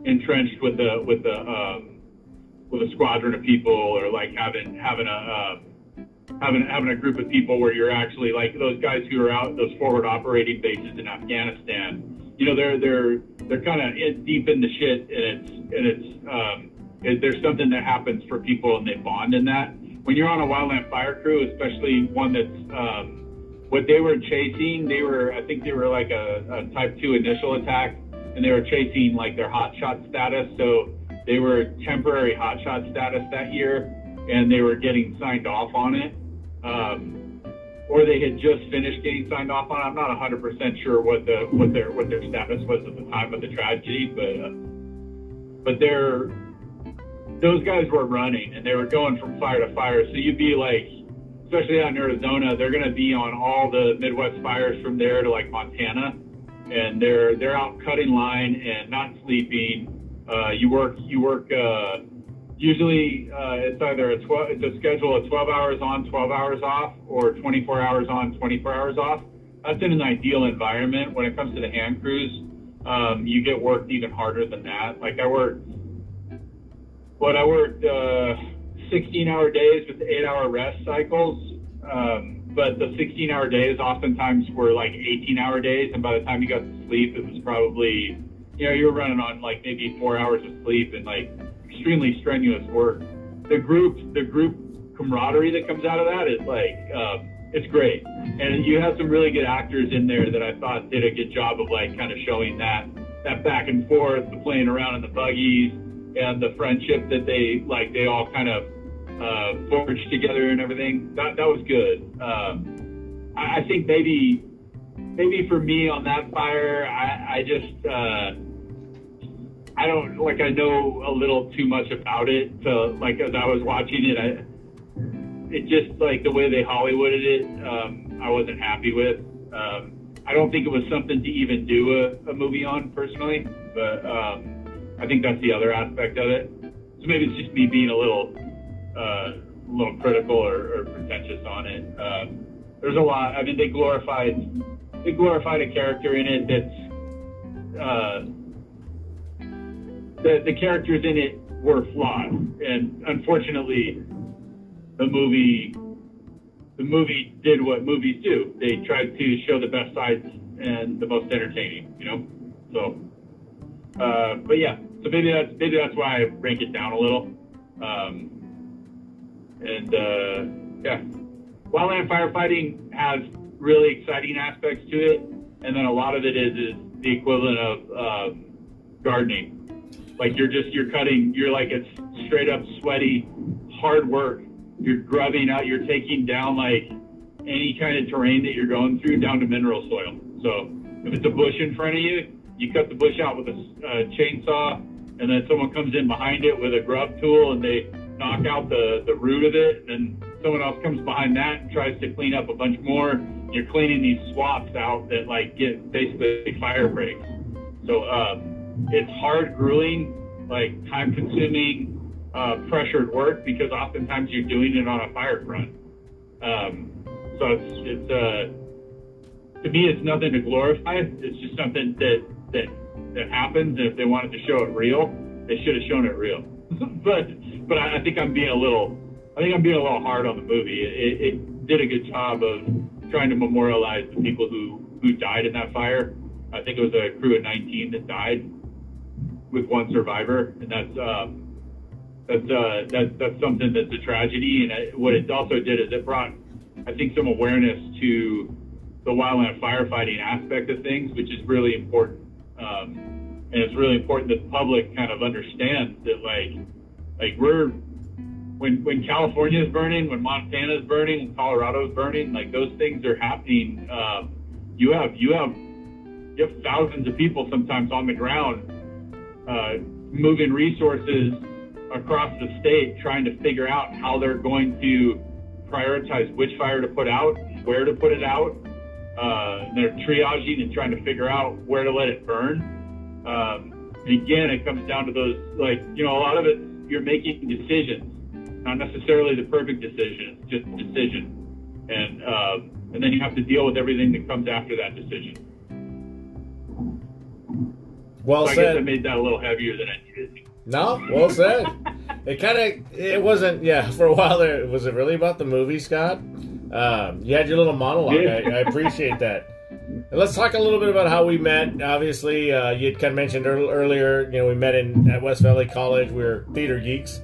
entrenched with a with a um, with a squadron of people or like having having a uh, having having a group of people where you're actually like those guys who are out those forward operating bases in Afghanistan. You know, they're they're they're kind of deep in the shit, and it's and it's um, It, there's something that happens for people and they bond in that. When you're on a wildland fire crew, especially one that's um, what they were chasing, they were I think they were like a, a type two initial attack, and they were chasing like their hot shot status. So they were temporary hot shot status that year, and they were getting signed off on it. Um, or they had just finished getting signed off on. I'm not 100% sure what the what their what their status was at the time of the tragedy, but uh, but they're those guys were running and they were going from fire to fire. So you'd be like, especially out in Arizona, they're going to be on all the Midwest fires from there to like Montana, and they're they're out cutting line and not sleeping. Uh, you work you work. Uh, usually uh, it's either a 12 it's a schedule of 12 hours on 12 hours off or 24 hours on 24 hours off that's in an ideal environment when it comes to the hand crews um, you get worked even harder than that like i worked what i worked uh, 16 hour days with 8 hour rest cycles um, but the 16 hour days oftentimes were like 18 hour days and by the time you got to sleep it was probably you know you were running on like maybe four hours of sleep and like extremely strenuous work. The group, the group camaraderie that comes out of that is like, um, it's great. And you have some really good actors in there that I thought did a good job of like kind of showing that, that back and forth, the playing around in the buggies and the friendship that they, like, they all kind of, uh, forged together and everything. That, that was good. Um, I, I think maybe, maybe for me on that fire, I, I just, uh, I don't like I know a little too much about it. So like as I was watching it, I it just like the way they Hollywooded it, um, I wasn't happy with. Um, I don't think it was something to even do a, a movie on personally, but um, I think that's the other aspect of it. So maybe it's just me being a little uh, a little critical or, or pretentious on it. Um, there's a lot. I mean, they glorified they glorified a character in it that's. Uh, the, the characters in it were flawed, and unfortunately, the movie the movie did what movies do. They tried to show the best sides and the most entertaining, you know. So, uh, but yeah, so maybe that's maybe that's why I rank it down a little. Um, and uh, yeah, wildland firefighting has really exciting aspects to it, and then a lot of it is is the equivalent of um, gardening like you're just you're cutting. You're like it's straight up sweaty, hard work. You're grubbing out. You're taking down like any kind of terrain that you're going through down to mineral soil. So if it's a bush in front of you, you cut the bush out with a uh, chainsaw, and then someone comes in behind it with a grub tool and they knock out the the root of it, and someone else comes behind that and tries to clean up a bunch more. You're cleaning these swaths out that like get basically fire breaks. So um, it's hard, grueling, like time consuming, uh, pressured work because oftentimes you're doing it on a fire front. Um, so it's, it's, uh, to me, it's nothing to glorify. It's just something that, that, that happens. And if they wanted to show it real, they should have shown it real. but, but I, I think I'm being a little, I think I'm being a little hard on the movie. It, it did a good job of trying to memorialize the people who, who died in that fire. I think it was a crew of 19 that died with one survivor, and that's um, that's uh, that, that's something that's a tragedy. And I, what it also did is it brought, I think, some awareness to the wildland firefighting aspect of things, which is really important. Um, and it's really important that the public kind of understands that, like, like we're when when California is burning, when Montana is burning, when Colorado is burning, like those things are happening. Um, you have you have you have thousands of people sometimes on the ground uh, moving resources across the state, trying to figure out how they're going to prioritize which fire to put out, where to put it out. Uh, they're triaging and trying to figure out where to let it burn. Um, again, it comes down to those, like, you know, a lot of it, you're making decisions, not necessarily the perfect decision, it's just a decision. And, uh, and then you have to deal with everything that comes after that decision.
Well
so I
said.
guess I made that a little heavier than I needed.
No, well said. it kind of it wasn't. Yeah, for a while there, was it really about the movie, Scott? Um, you had your little monologue. I, I appreciate that. Let's talk a little bit about how we met. Obviously, uh, you kind of mentioned earlier, you know, we met in at West Valley College. We are theater geeks.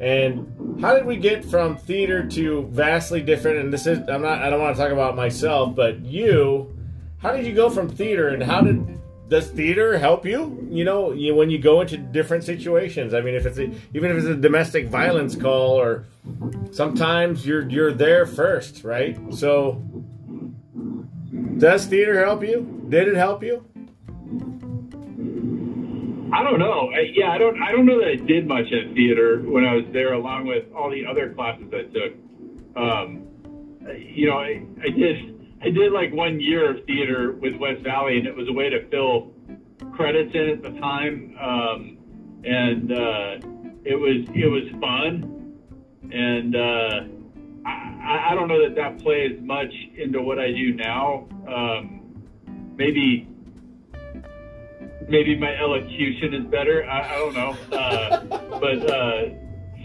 And how did we get from theater to vastly different? And this is, I'm not, I don't want to talk about myself, but you, how did you go from theater and how did, does theater help you? You know, you, when you go into different situations. I mean, if it's a, even if it's a domestic violence call, or sometimes you're you're there first, right? So, does theater help you? Did it help you?
I don't know. I, yeah, I don't. I don't know that I did much at theater when I was there, along with all the other classes I took. Um, you know, I, I did. I did like one year of theater with West Valley, and it was a way to fill credits in at the time, um, and uh, it was it was fun, and uh, I don't know that that plays much into what I do now. Um, maybe maybe my elocution is better. I, I don't know, uh, but uh,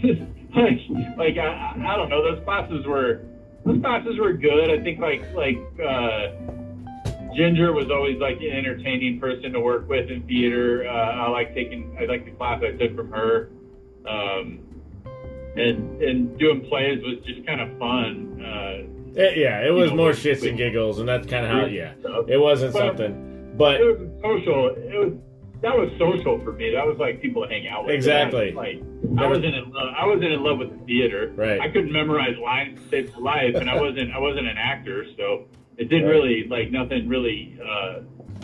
like like I, I don't know. Those classes were those classes were good. I think like like uh, Ginger was always like an entertaining person to work with in theater. Uh, I like taking I like the class I took from her. Um, and and doing plays was just kind of fun. Uh,
it, yeah, it was know, more shits and giggles, and that's kind of how. Yeah, it wasn't but, something, but
it was social. It was that was social for me. That was like people to hang out with.
Exactly.
Like I wasn't in love. I wasn't in love with the theater.
Right.
I couldn't memorize lines to save life, and I wasn't. I wasn't an actor, so it didn't right. really like nothing really uh,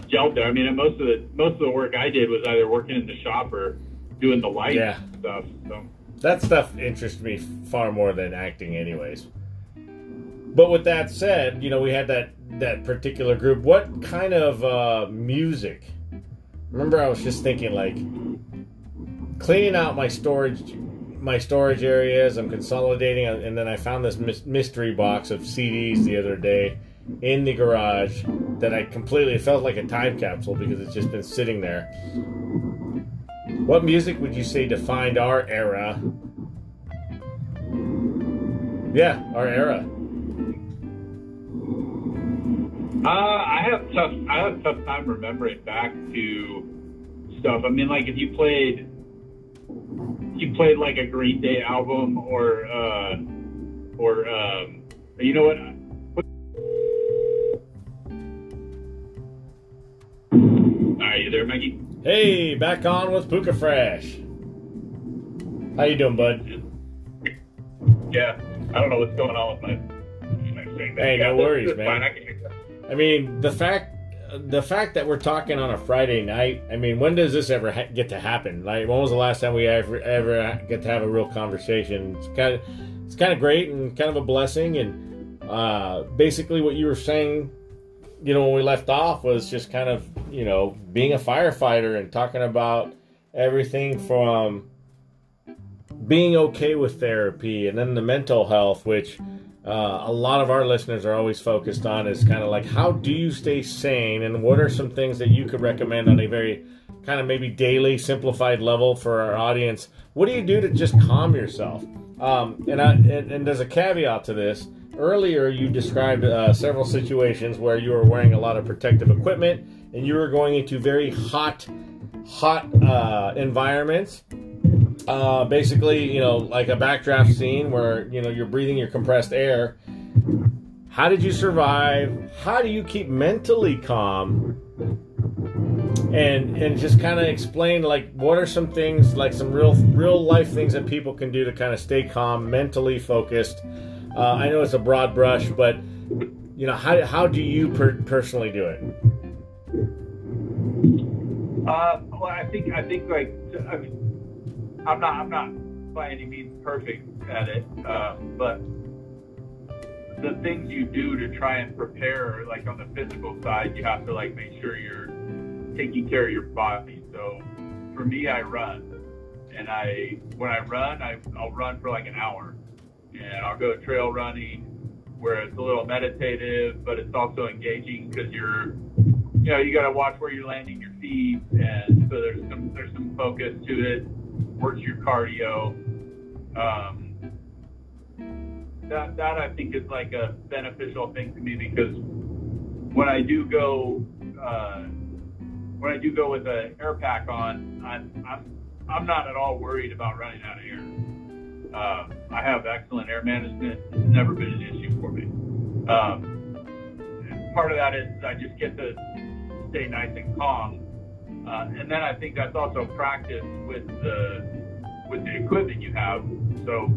gelled there. I mean, most of the most of the work I did was either working in the shop or doing the light yeah. stuff. So
that stuff interests me far more than acting, anyways. But with that said, you know, we had that that particular group. What kind of uh, music? Remember, I was just thinking like cleaning out my storage my storage areas. I'm consolidating, and then I found this mystery box of CDs the other day in the garage that I completely felt like a time capsule because it's just been sitting there. What music would you say defined our era? Yeah, our era.
Uh, I have tough. I have tough time remembering back to stuff. I mean, like if you played, you played like a Green Day album, or uh, or um, you know what? Are you there, Maggie?
Hey, back on with Puka Fresh. How you doing, bud?
Yeah, I don't know what's going on with my, my thing.
Hey, no worries, man. I, I mean, the fact the fact that we're talking on a Friday night. I mean, when does this ever ha- get to happen? Like, when was the last time we ever ever get to have a real conversation? It's kind of it's kind of great and kind of a blessing. And uh, basically, what you were saying you know, when we left off was just kind of, you know, being a firefighter and talking about everything from being okay with therapy and then the mental health, which uh, a lot of our listeners are always focused on, is kind of like how do you stay sane and what are some things that you could recommend on a very kind of maybe daily simplified level for our audience? What do you do to just calm yourself? Um, and, I, and, and there's a caveat to this earlier you described uh, several situations where you were wearing a lot of protective equipment and you were going into very hot, hot uh, environments. Uh, basically, you know, like a backdraft scene where you know you're breathing your compressed air. How did you survive? How do you keep mentally calm? And and just kind of explain like what are some things like some real real life things that people can do to kind of stay calm, mentally focused uh, I know it's a broad brush, but you know, how, how do you per- personally do it?
Uh, well, I think I think like I mean, I'm not I'm not by any means perfect at it, uh, but the things you do to try and prepare, like on the physical side, you have to like make sure you're taking care of your body. So for me, I run, and I when I run, I, I'll run for like an hour and I'll go trail running where it's a little meditative, but it's also engaging because you're, you know, you got to watch where you're landing your feet, and so there's some there's some focus to it. Works your cardio. Um, that that I think is like a beneficial thing to me because when I do go uh, when I do go with an air pack on, I'm, I'm I'm not at all worried about running out of air. Uh, I have excellent air management. It's never been an issue for me. Um, part of that is I just get to stay nice and calm, uh, and then I think that's also practice with the with the equipment you have. So,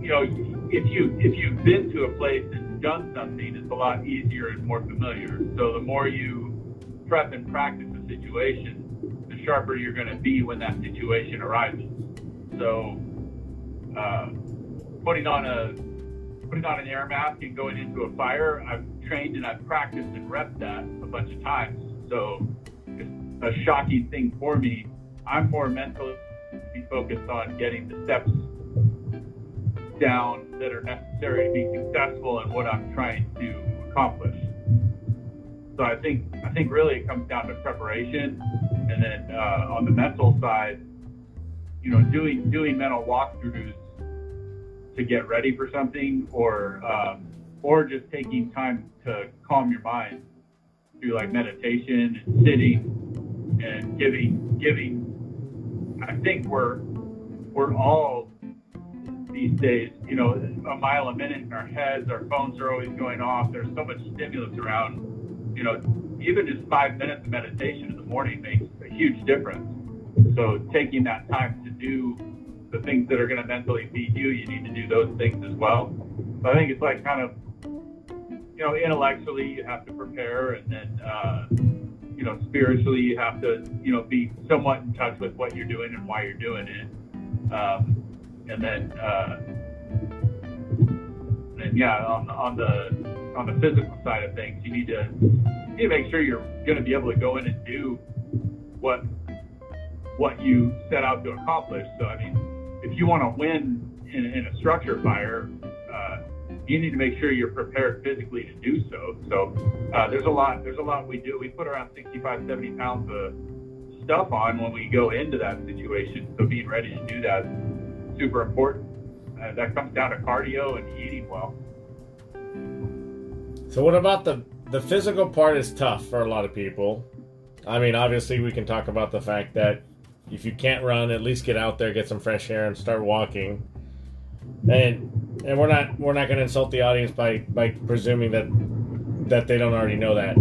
you know, if you if you've been to a place and done something, it's a lot easier and more familiar. So the more you prep and practice a situation, the sharper you're going to be when that situation arises. So, uh, putting on a putting on an air mask and going into a fire, I've trained and I've practiced and repped that a bunch of times. So, it's a shocking thing for me. I'm more mentally focused on getting the steps down that are necessary to be successful in what I'm trying to accomplish. So I think I think really it comes down to preparation, and then uh, on the mental side, you know, doing doing mental walkthroughs to get ready for something, or um, or just taking time to calm your mind through like meditation and sitting and giving giving. I think we're we're all these days, you know, a mile a minute in our heads. Our phones are always going off. There's so much stimulus around you know, even just five minutes of meditation in the morning makes a huge difference. So taking that time to do the things that are going to mentally feed you, you need to do those things as well. I think it's like kind of, you know, intellectually you have to prepare, and then, uh, you know, spiritually you have to, you know, be somewhat in touch with what you're doing and why you're doing it. Um, and then, uh, and yeah, on, on the on the physical side of things, you need to you need to make sure you're going to be able to go in and do what what you set out to accomplish. So I mean, if you want to win in, in a structure fire, uh, you need to make sure you're prepared physically to do so. So uh, there's a lot there's a lot we do. We put around 65, 70 pounds of stuff on when we go into that situation. So being ready to do that is super important. Uh, that comes down to cardio and eating well.
So what about the the physical part is tough for a lot of people. I mean, obviously we can talk about the fact that if you can't run, at least get out there, get some fresh air, and start walking. And and we're not we're not going to insult the audience by by presuming that that they don't already know that.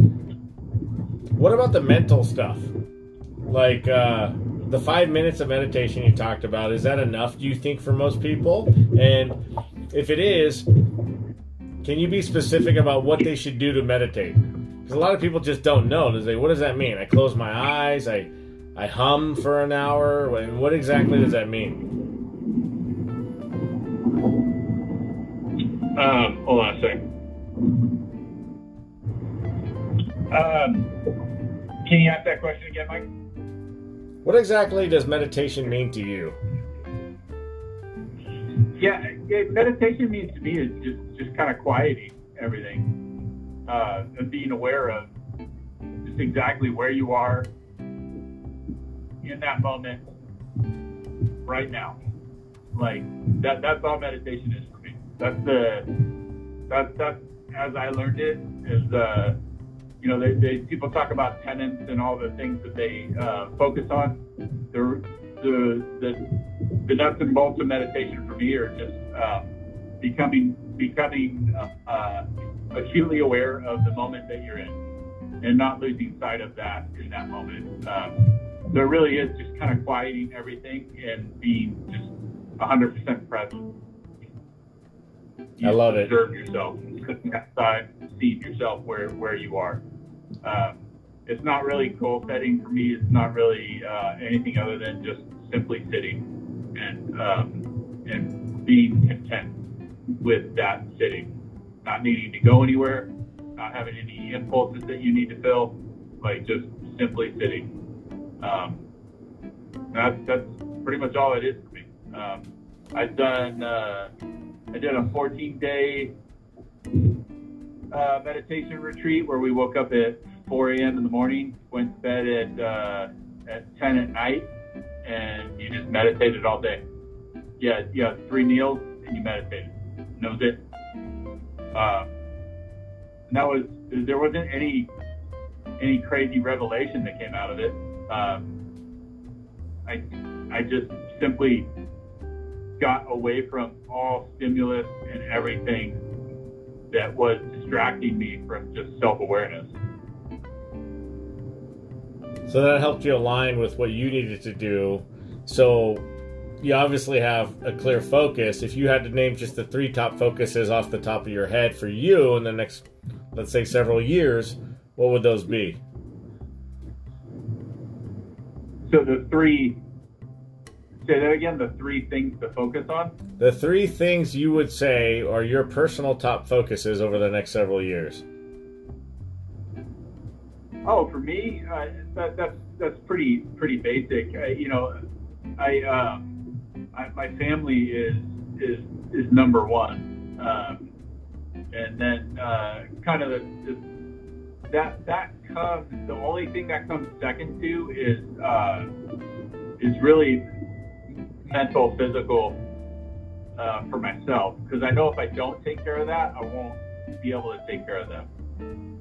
What about the mental stuff? Like uh, the five minutes of meditation you talked about, is that enough? Do you think for most people? And if it is, can you be specific about what they should do to meditate? Because a lot of people just don't know. Does They "What does that mean?" I close my eyes. I I hum for an hour. What exactly does that mean?
Um, hold on a second. Um, can you ask that question again, Mike?
What exactly does meditation mean to you?
Yeah, yeah, meditation means to me is just just kind of quieting everything, uh, and being aware of just exactly where you are in that moment right now. Like that that's all meditation is for me. That's the that's that's as I learned it is uh you know they, they people talk about tenants and all the things that they uh, focus on. The the the the nuts and bolts of meditation for me are just um, becoming becoming uh, uh, acutely aware of the moment that you're in and not losing sight of that in that moment. Um, so it really is just kind of quieting everything and being just 100% present.
You I love
it. Observe yourself, looking outside, seeing yourself where where you are. Um, it's not really goal setting for me. It's not really uh, anything other than just simply sitting and um, and being content with that sitting, not needing to go anywhere, not having any impulses that you need to fill, like just simply sitting. Um, that's that's pretty much all it is for me. Um, I've done uh, I did a 14 day uh, meditation retreat where we woke up at 4 a.m. in the morning, went to bed at uh, at 10 at night, and you just meditated all day. Yeah, yeah, three meals and you meditated. And that was it. Uh, that was there wasn't any any crazy revelation that came out of it. Um, I I just simply got away from all stimulus and everything that was distracting me from just self awareness.
So that helped you align with what you needed to do. So you obviously have a clear focus. If you had to name just the three top focuses off the top of your head for you in the next, let's say, several years, what would those be?
So the three, say that again, the three things to focus on?
The three things you would say are your personal top focuses over the next several years.
Oh, for me, uh, that, that's that's pretty pretty basic. Uh, you know, I, uh, I, my family is is is number one, um, and then uh, kind of the, the, that that comes. The only thing that comes second to is uh, is really mental, physical uh, for myself because I know if I don't take care of that, I won't be able to take care of them.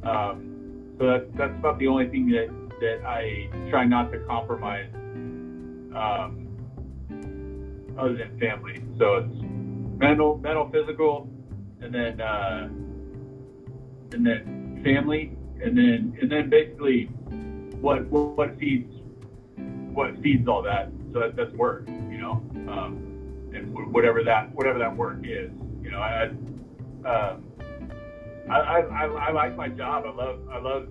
Um, so that's that's about the only thing that that I try not to compromise, um, other than family. So it's mental, mental, physical, and then uh, and then family, and then and then basically what what, what feeds what feeds all that. So that, that's work, you know, um, and whatever that whatever that work is, you know, I. Um, I, I, I like my job. I love I love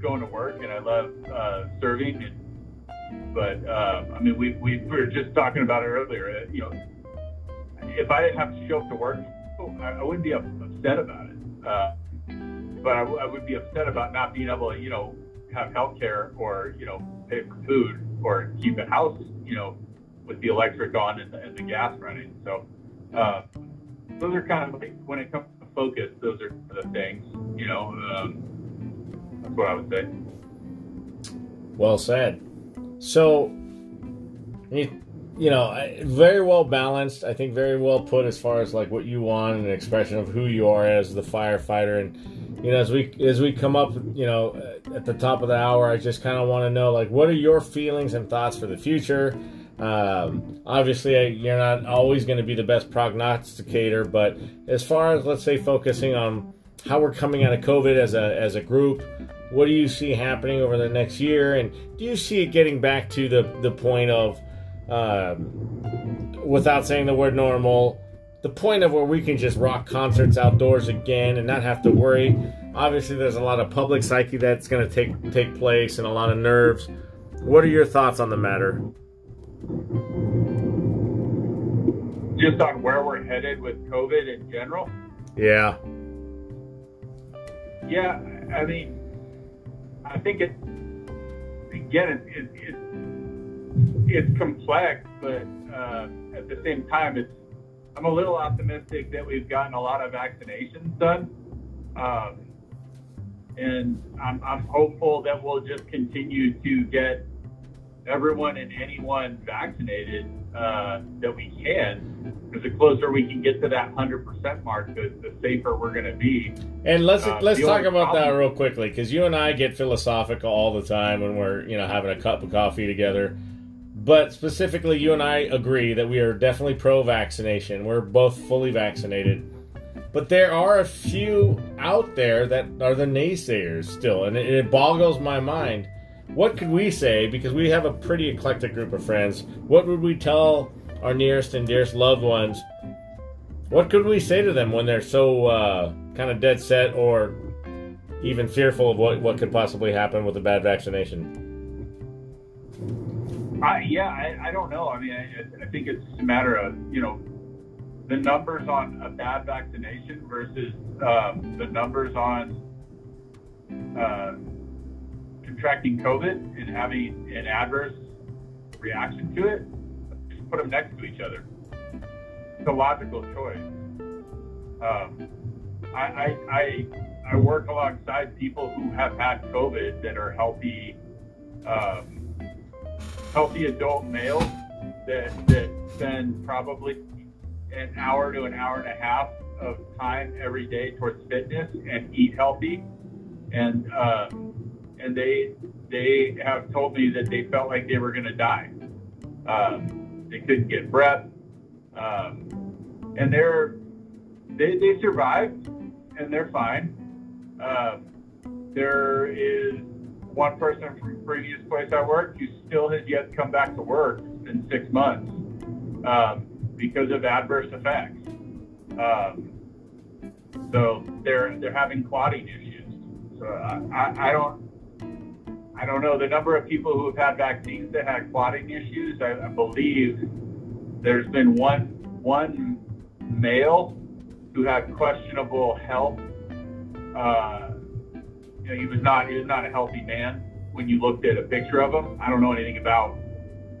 going to work and I love uh, serving. And, but uh, I mean, we, we were just talking about it earlier. Uh, you know, if I didn't have to show up to work, I, I wouldn't be upset about it. But I, would be upset about not being able to, you know, have health care or, you know, pay for food or keep a house, you know, with the electric on and the, and the gas running. So uh, those are kind of like when it comes to focus, those are the things, you know. Um, that's what I would say.
Well said. So, you, you know, very well balanced. I think very well put as far as like what you want and an expression of who you are as the firefighter. And you know, as we as we come up, you know, at the top of the hour, I just kind of want to know like what are your feelings and thoughts for the future. Um, obviously, you're not always going to be the best prognosticator, but as far as let's say focusing on how we're coming out of COVID as a as a group, what do you see happening over the next year, and do you see it getting back to the the point of, um, without saying the word normal, the point of where we can just rock concerts outdoors again and not have to worry. Obviously, there's a lot of public psyche that's going to take take place and a lot of nerves. What are your thoughts on the matter?
Just on where we're headed with COVID in general?
Yeah.
Yeah, I mean, I think it, again, it, it, it it's complex, but uh, at the same time, it's, I'm a little optimistic that we've gotten a lot of vaccinations done. Um, and I'm, I'm hopeful that we'll just continue to get everyone and anyone vaccinated uh, that we can. Because the closer we can get to that 100% mark, the, the safer we're going to be.
And let's uh, let's talk about problem, that real quickly, because you and I get philosophical all the time when we're you know having a cup of coffee together. But specifically, you and I agree that we are definitely pro-vaccination. We're both fully vaccinated. But there are a few out there that are the naysayers still, and it, it boggles my mind what could we say? Because we have a pretty eclectic group of friends. What would we tell our nearest and dearest loved ones? What could we say to them when they're so uh, kind of dead set or even fearful of what, what could possibly happen with a bad vaccination?
Uh, yeah, I, I, don't know. I mean, I, I, think it's a matter of, you know, the numbers on a bad vaccination versus um, the numbers on uh, contracting COVID and having an adverse reaction to it, just put them next to each other. It's a logical choice. Um, I, I, I, I, work alongside people who have had COVID that are healthy, um, healthy adult males that, that spend probably an hour to an hour and a half of time every day towards fitness and eat healthy, and uh, and they they have told me that they felt like they were going to die. Um, they couldn't get breath, um, and they're they they survived and they're fine. Um, there is one person from previous place I worked who still has yet to come back to work in six months um, because of adverse effects. Um, so they're they're having clotting issues. So I, I, I don't I don't know the number of people who have had vaccines that had clotting issues. I, I believe there's been one one male who had questionable health. Uh, you know, he was not he was not a healthy man when you looked at a picture of him. I don't know anything about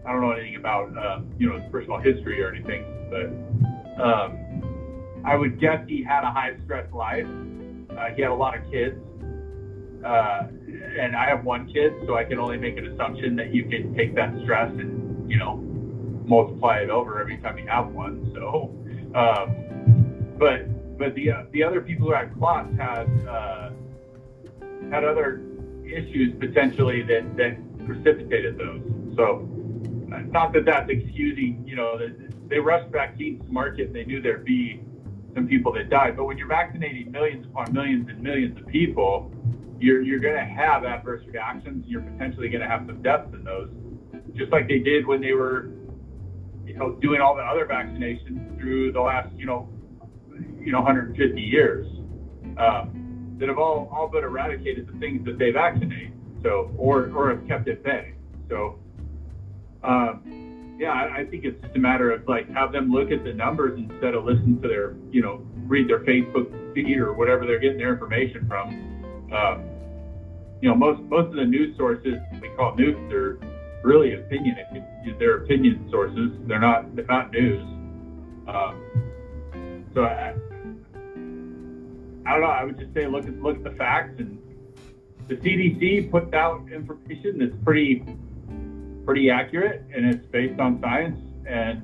I don't know anything about uh, you know his personal history or anything, but um, I would guess he had a high stress life. Uh, he had a lot of kids, uh, and I have one kid, so I can only make an assumption that you can take that stress and you know multiply it over every time you have one. So, um, but but the uh, the other people who had clots had uh, had other issues potentially that that precipitated those. So not that that's excusing, you know, they rushed vaccines to market and they knew there'd be some people that died. But when you're vaccinating millions upon millions and millions of people, you're you're going to have adverse reactions. You're potentially going to have some deaths in those, just like they did when they were, you know, doing all the other vaccinations through the last, you know, you know, 150 years, um, that have all all but eradicated the things that they vaccinate. So, or or have kept at bay. So um, yeah, I, I think it's just a matter of like have them look at the numbers instead of listen to their, you know, read their Facebook feed or whatever they're getting their information from. Um, you know, most most of the news sources we call news they're really opinion. They're opinion sources. They're not they're not news. Um, so I, I don't know. I would just say look at look at the facts and the CDC puts out information that's pretty pretty accurate and it's based on science. And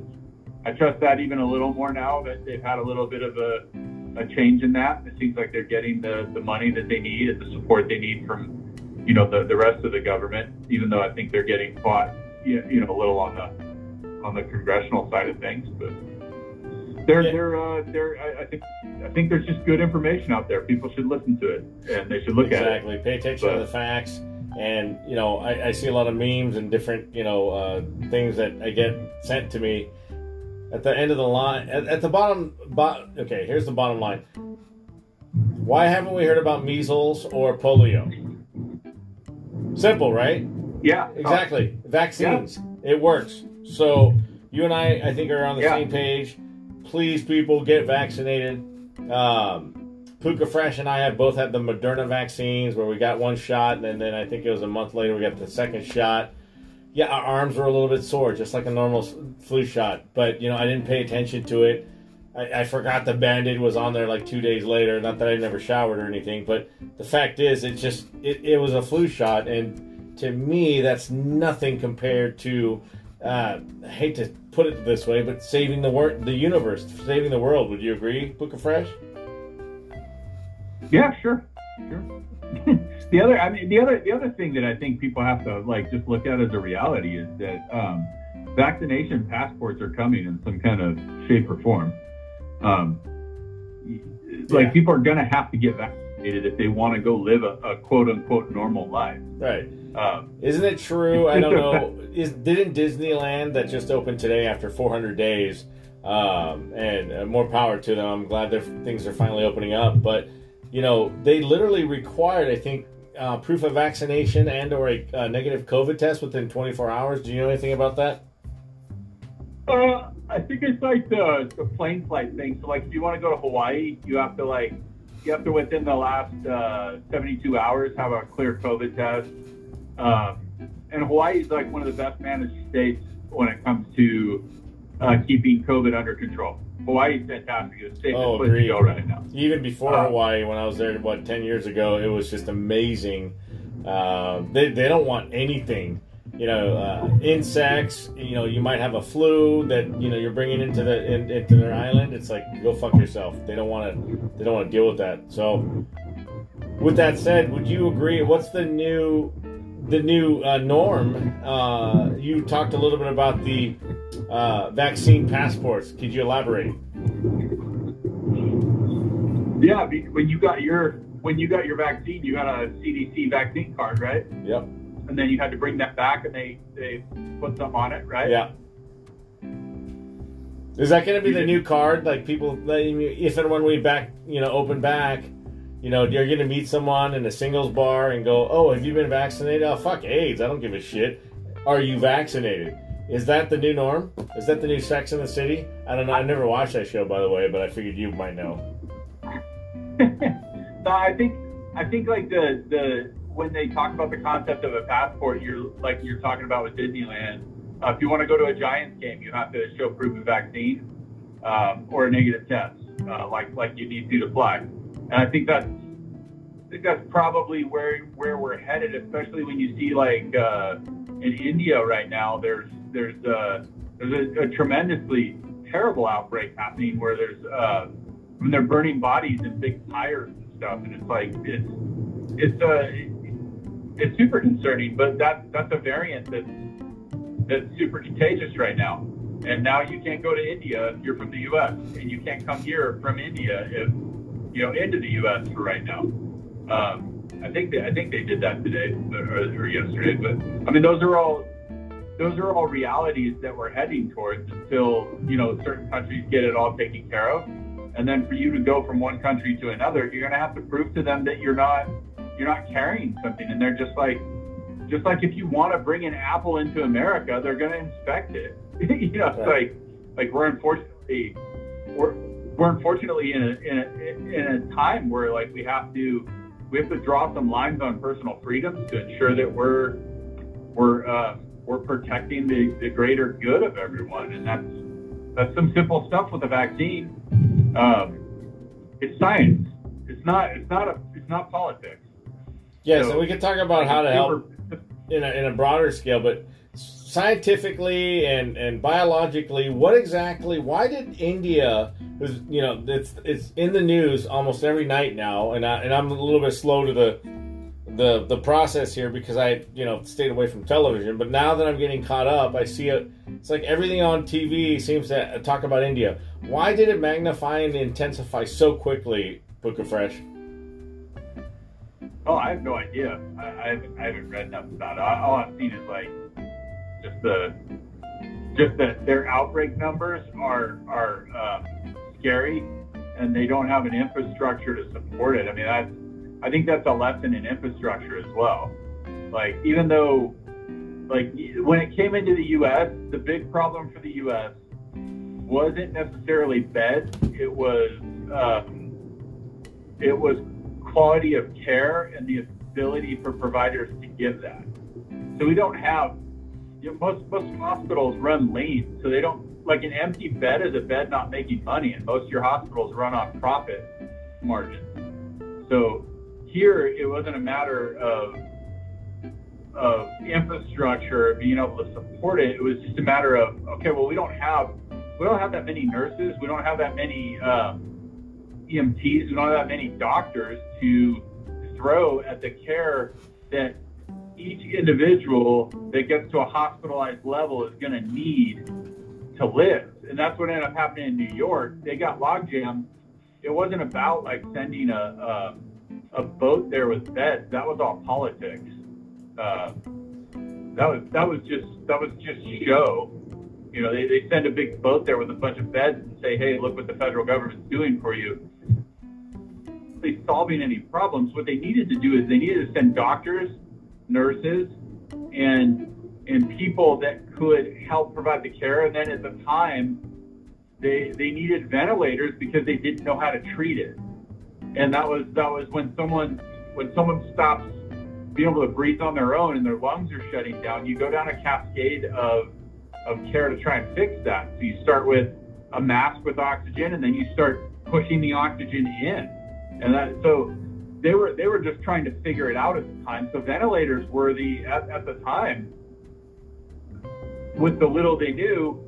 I trust that even a little more now that they've had a little bit of a, a change in that. It seems like they're getting the, the money that they need and the support they need from, you know, the, the rest of the government, even though I think they're getting caught, you know, a little on the, on the congressional side of things, but they're, yeah. they're, uh, they're, I, I, think, I think there's just good information out there. People should listen to it and they should look
exactly.
at it.
Exactly. Pay attention but, to the facts and you know I, I, see a lot of memes and different you know uh, things that I get sent to me at the end of the line at, at the bottom bo- okay here's the bottom line why haven't we heard about measles or polio simple right
yeah
exactly vaccines yeah. it works so you and I I think are on the yeah. same page please people get vaccinated um, Puka Fresh and I have both had the Moderna vaccines where we got one shot, and then I think it was a month later we got the second shot. Yeah, our arms were a little bit sore, just like a normal flu shot. But you know, I didn't pay attention to it. I, I forgot the band-aid was on there like two days later. Not that I never showered or anything, but the fact is, it just it, it was a flu shot, and to me, that's nothing compared to. Uh, I hate to put it this way, but saving the world, the universe, saving the world. Would you agree, Puka Fresh?
Yeah, sure, sure. the other, I mean, the other, the other thing that I think people have to like just look at as a reality is that um, vaccination passports are coming in some kind of shape or form. Um, like yeah. people are going to have to get vaccinated if they want to go live a, a quote unquote normal life.
Right. Um, Isn't it true? I don't know. Is didn't Disneyland that just opened today after 400 days? Um, and uh, more power to them. I'm glad things are finally opening up, but you know, they literally required, I think, uh, proof of vaccination and or a, a, negative COVID test within 24 hours. Do you know anything about that?
Uh, I think it's like the, the plane flight thing. So, like, if you want to go to Hawaii, you have to like you have to within the last uh, 72 hours have a clear COVID test. Um, and Hawaii is like one of the best managed states when it comes to uh, keeping COVID under control. Hawaii's fantastic. It's safe oh, place to go right now.
Even before uh, Hawaii, when I was there, what ten years ago, it was just amazing. Uh, they they don't want anything you know, uh, insects. You know, you might have a flu that you know you're bringing into the in, into their island. It's like go fuck yourself. They don't want to. They don't want to deal with that. So, with that said, would you agree? What's the new the new uh, norm? Uh, you talked a little bit about the uh, vaccine passports. Could you elaborate?
Yeah, when you got your when you got your vaccine, you got a CDC vaccine card, right?
Yep.
And then you had to bring that back, and they they put something on it, right?
Yeah. Is that going to be the new card? Like people, if and when we back, you know, open back, you know, you're going to meet someone in a singles bar and go, "Oh, have you been vaccinated? Oh, fuck AIDS. I don't give a shit. Are you vaccinated?" Is that the new norm? Is that the new Sex in the City? I don't know. I never watched that show, by the way, but I figured you might know.
no, I think I think like the the when they talk about the concept of a passport, you're like you're talking about with Disneyland. Uh, if you want to go to a Giants game, you have to show proof of vaccine um, or a negative test, uh, like like you need to to fly. And I think that's I think that's probably where where we're headed, especially when you see like uh, in India right now. There's there's uh, there's a, a tremendously terrible outbreak happening where there's uh, when they're burning bodies in big pyres and stuff, and it's like it's it's uh it's super concerning. But that that's a variant that's that's super contagious right now. And now you can't go to India if you're from the U.S. and you can't come here from India if you know into the U.S. for right now. Um, I think they, I think they did that today or, or yesterday. But I mean, those are all those are all realities that we're heading towards until you know certain countries get it all taken care of and then for you to go from one country to another, you're going to have to prove to them that you're not you're not carrying something. And they're just like just like if you want to bring an apple into America, they're going to inspect it. you know, it's like like we're unfortunately we're we're unfortunately in a, in a in a time where like we have to we have to draw some lines on personal freedoms to ensure that we're we're uh, we're protecting the, the greater good of everyone, and that's that's some simple stuff with a vaccine. Um, it's science. It's not. It's not a. It's not politics.
Yeah, so, so we can talk about how to help in a, in a broader scale, but scientifically and, and biologically, what exactly? Why did India? Was you know it's it's in the news almost every night now, and I, and I'm a little bit slow to the the the process here because I you know stayed away from television. But now that I'm getting caught up, I see it. It's like everything on TV seems to talk about India. Why did it magnify and intensify so quickly, Puka Fresh?
Oh, I have no idea. I, I, haven't, I haven't read enough about it. All I've seen is like just the just that their outbreak numbers are are um, scary, and they don't have an infrastructure to support it. I mean, that's I think that's a lesson in infrastructure as well. Like, even though, like, when it came into the U.S., the big problem for the U.S. wasn't necessarily beds. It was, um, it was quality of care and the ability for providers to give that. So we don't have, you know, most most hospitals run lean, so they don't like an empty bed is a bed not making money, and most of your hospitals run on profit margins. So here, it wasn't a matter of of infrastructure being able to support it. It was just a matter of okay, well, we don't have we don't have that many nurses, we don't have that many um, EMTs, we don't have that many doctors to throw at the care that each individual that gets to a hospitalized level is going to need to live. And that's what ended up happening in New York. They got logjam. It wasn't about like sending a, a a boat there with beds. That was all politics. Uh, that was that was just that was just show. You know, they, they send a big boat there with a bunch of beds and say, "Hey, look what the federal government's doing for you." They solving any problems. What they needed to do is they needed to send doctors, nurses, and and people that could help provide the care. And then at the time, they they needed ventilators because they didn't know how to treat it and that was that was when someone when someone stops being able to breathe on their own and their lungs are shutting down, you go down a cascade of of care to try and fix that. So you start with a mask with oxygen, and then you start pushing the oxygen in, and that so they were they were just trying to figure it out at the time. So ventilators were the at, at the time with the little they knew,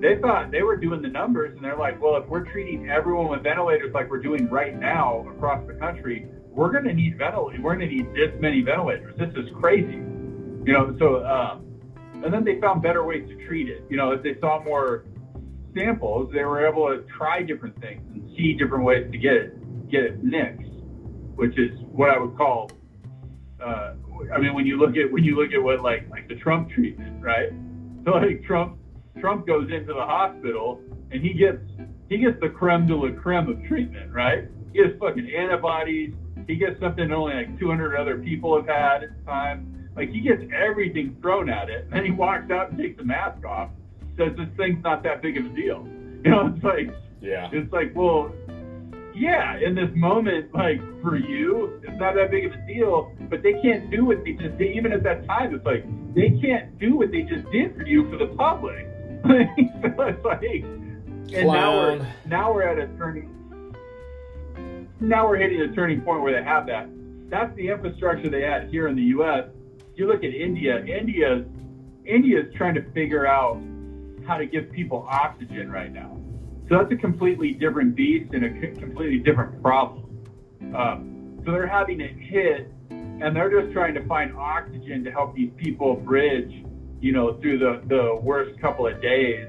they thought they were doing the numbers, and they're like, well, if we're treating everyone with ventilators like we're doing right now across the country, we're going to need ventilators. We're going to need this many ventilators. This is crazy, you know. So, um, and then they found better ways to treat it. You know, if they saw more samples, they were able to try different things and see different ways to get it get it nixed, which is what I would call. Uh, I mean, when you look at when you look at what like like the Trump treatment, right? So like Trump Trump goes into the hospital and he gets he gets the creme de la creme of treatment, right? He has fucking antibodies. He gets something only like 200 other people have had at the time. Like he gets everything thrown at it, and then he walks out and takes the mask off. Says this thing's not that big of a deal. You know, it's like
Yeah.
it's like, well, yeah, in this moment, like for you, it's not that big of a deal, but they can't do what they just did. Even at that time, it's like they can't do what they just did for you for the public. so it's like, and now we're now we're at a turning. Now we're hitting a turning point where they have that. That's the infrastructure they had here in the U.S. You look at India. India's India's trying to figure out how to give people oxygen right now. So that's a completely different beast and a completely different problem. Um, so they're having it hit, and they're just trying to find oxygen to help these people bridge, you know, through the, the worst couple of days.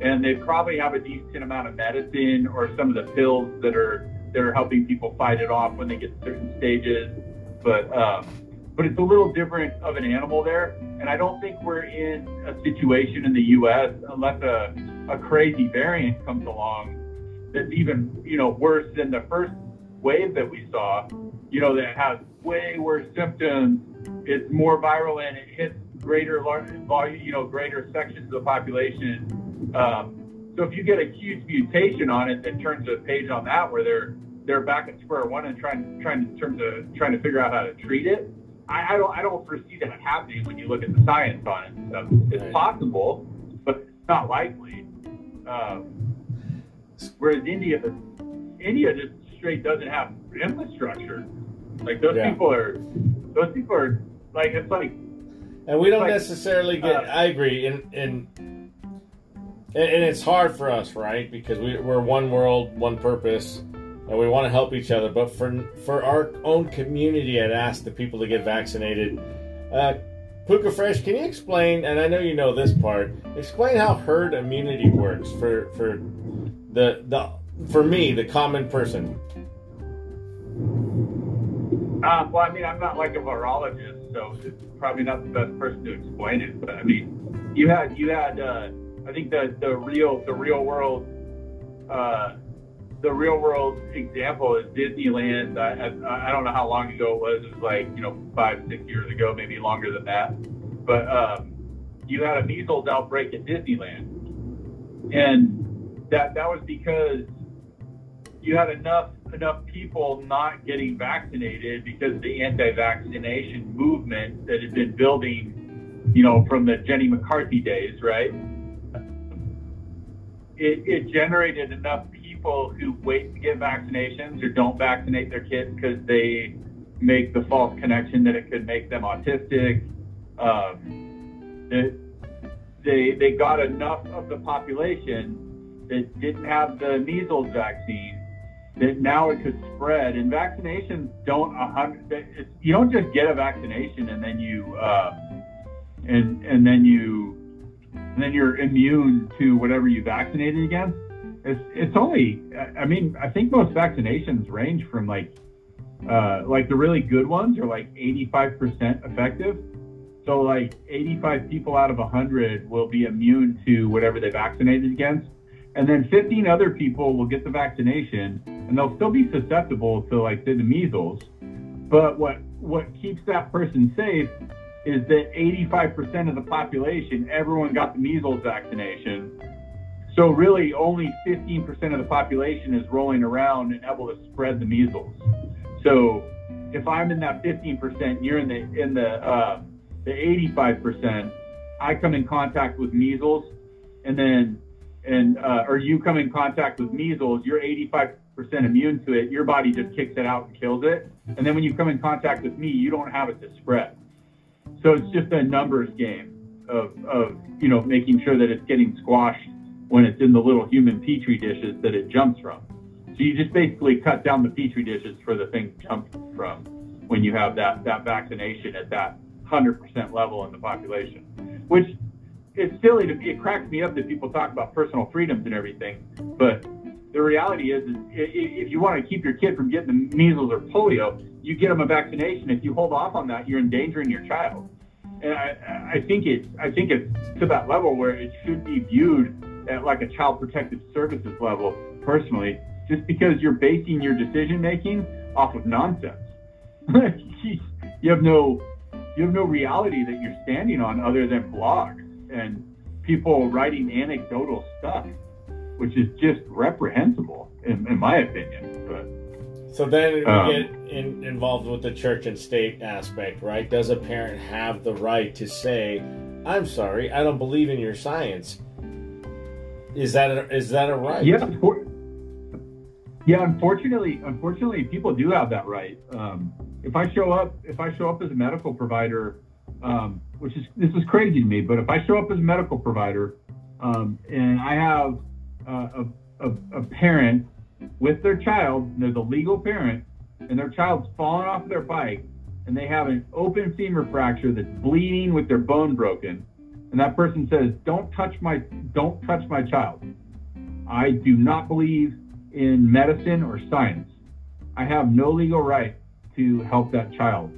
And they probably have a decent amount of medicine or some of the pills that are that are helping people fight it off when they get to certain stages. But um, but it's a little different of an animal there. And I don't think we're in a situation in the U.S. unless a, a crazy variant comes along that's even, you know, worse than the first wave that we saw, you know, that has way worse symptoms. It's more viral and it hits greater large volume, you know, greater sections of the population. Um, so if you get a huge mutation on it that turns a page on that where they're they're back at square one and trying trying in terms of trying to figure out how to treat it. I, I don't I don't foresee that happening when you look at the science on it and stuff. It's possible, but it's not likely. Um, whereas India, India just straight doesn't have infrastructure. Like those
Yeah.
people are, those people are like it's like
And we don't
Like,
necessarily get.
uh,
I agree, and and and it's hard for us, right? Because we, we're one world, one purpose, and we want to help each other. But for for our own community, I'd ask the people to get vaccinated. Uh, Puka Fresh, can you explain? And I know you know this part. Explain how herd immunity works for for the the for me, the common person.
Um, well, I mean, I'm not like a virologist, so it's probably not the best person to explain it. But I mean, you had you had uh, I think the the real the real world uh, the real world example is Disneyland. I, I I don't know how long ago it was. It was like you know five six years ago, maybe longer than that. But um, you had a measles outbreak at Disneyland, and that that was because you had enough enough people not getting vaccinated because of the anti-vaccination movement that had been building, you know, from the Jenny McCarthy days, right? It, it generated enough people who wait to get vaccinations or don't vaccinate their kids because they make the false connection that it could make them autistic. Um, they they got enough of the population that didn't have the measles vaccine that now it could spread. And vaccinations don't a hundred. You don't just get a vaccination and then you uh, and and then you and then you're immune to whatever you vaccinated against. It's it's only. I- mean, I think most vaccinations range from like uh, like the really good ones are like 85% effective. So like 85 people out of 100 will be immune to whatever they vaccinated against. And then 15 other people will get the vaccination and they'll still be susceptible to like the, the measles. But what what keeps that person safe is that 85% of the population, everyone got the measles vaccination. So really only 15% of the population is rolling around and able to spread the measles. So if I'm in that 15%, you're in the in the uh, the 85%, I come in contact with measles, and then and uh, or you come in contact with measles, you're 85% immune to it. Your body just kicks it out and kills it. And then when you come in contact with me, you don't have it to spread. So it's just a numbers game. of, of you know making sure that it's getting squashed when it's in the little human petri dishes that it jumps from. So you just basically cut down the petri dishes for the thing to jump from when you have that that vaccination at that 100% level in the population, which is silly to it cracks me up that people talk about personal freedoms and everything, but the reality is, is if you want to keep your kid from getting the measles or polio, you get them a vaccination. If you hold off on that, you're endangering your child. And I, I think it's I think it's to that level where it should be viewed at like a child protective services level. Personally, just because you're basing your decision making off of nonsense, you have no you have no reality that you're standing on other than blogs and people writing anecdotal stuff, which is just reprehensible in, in my opinion. But
so then we um, get in, involved with the church and state aspect, right? Does a parent have the right to say, "I'm sorry, I don't believe in your science"? Is that a, is that a right?
Yeah, for, yeah. Unfortunately, unfortunately, people do have that right. Um, if I show up, if I show up as a medical provider, um, which is this is crazy to me, but if I show up as a medical provider um, and I have uh, a, a, a parent with their child, they're the legal parent, and their child's fallen off their bike, and they have an open femur fracture that's bleeding with their bone broken, and that person says, "Don't touch my, don't touch my child." I do not believe in medicine or science. I have no legal right to help that child.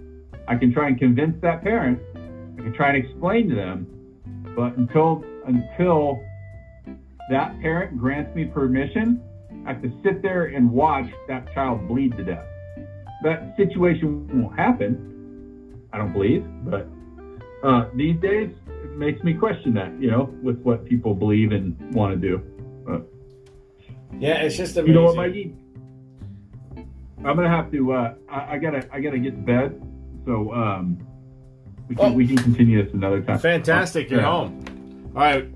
I can try and convince that parent. I can try and explain to them, but until until that parent grants me permission, I have to sit there and watch that child bleed to death. That situation won't happen, I don't believe, but uh, these days makes me question that, you know, with what people believe and want to do. But,
yeah, it's just
amazing. You know what, Mikey? I'm gonna have to. Uh, I, I, gotta. I gotta get to bed. So um, we can oh. we can continue this another time.
Fantastic. You're yeah. home. All right.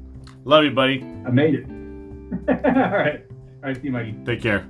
Love you, buddy.
I made it. All right. All right, see you, Mikey.
Take care.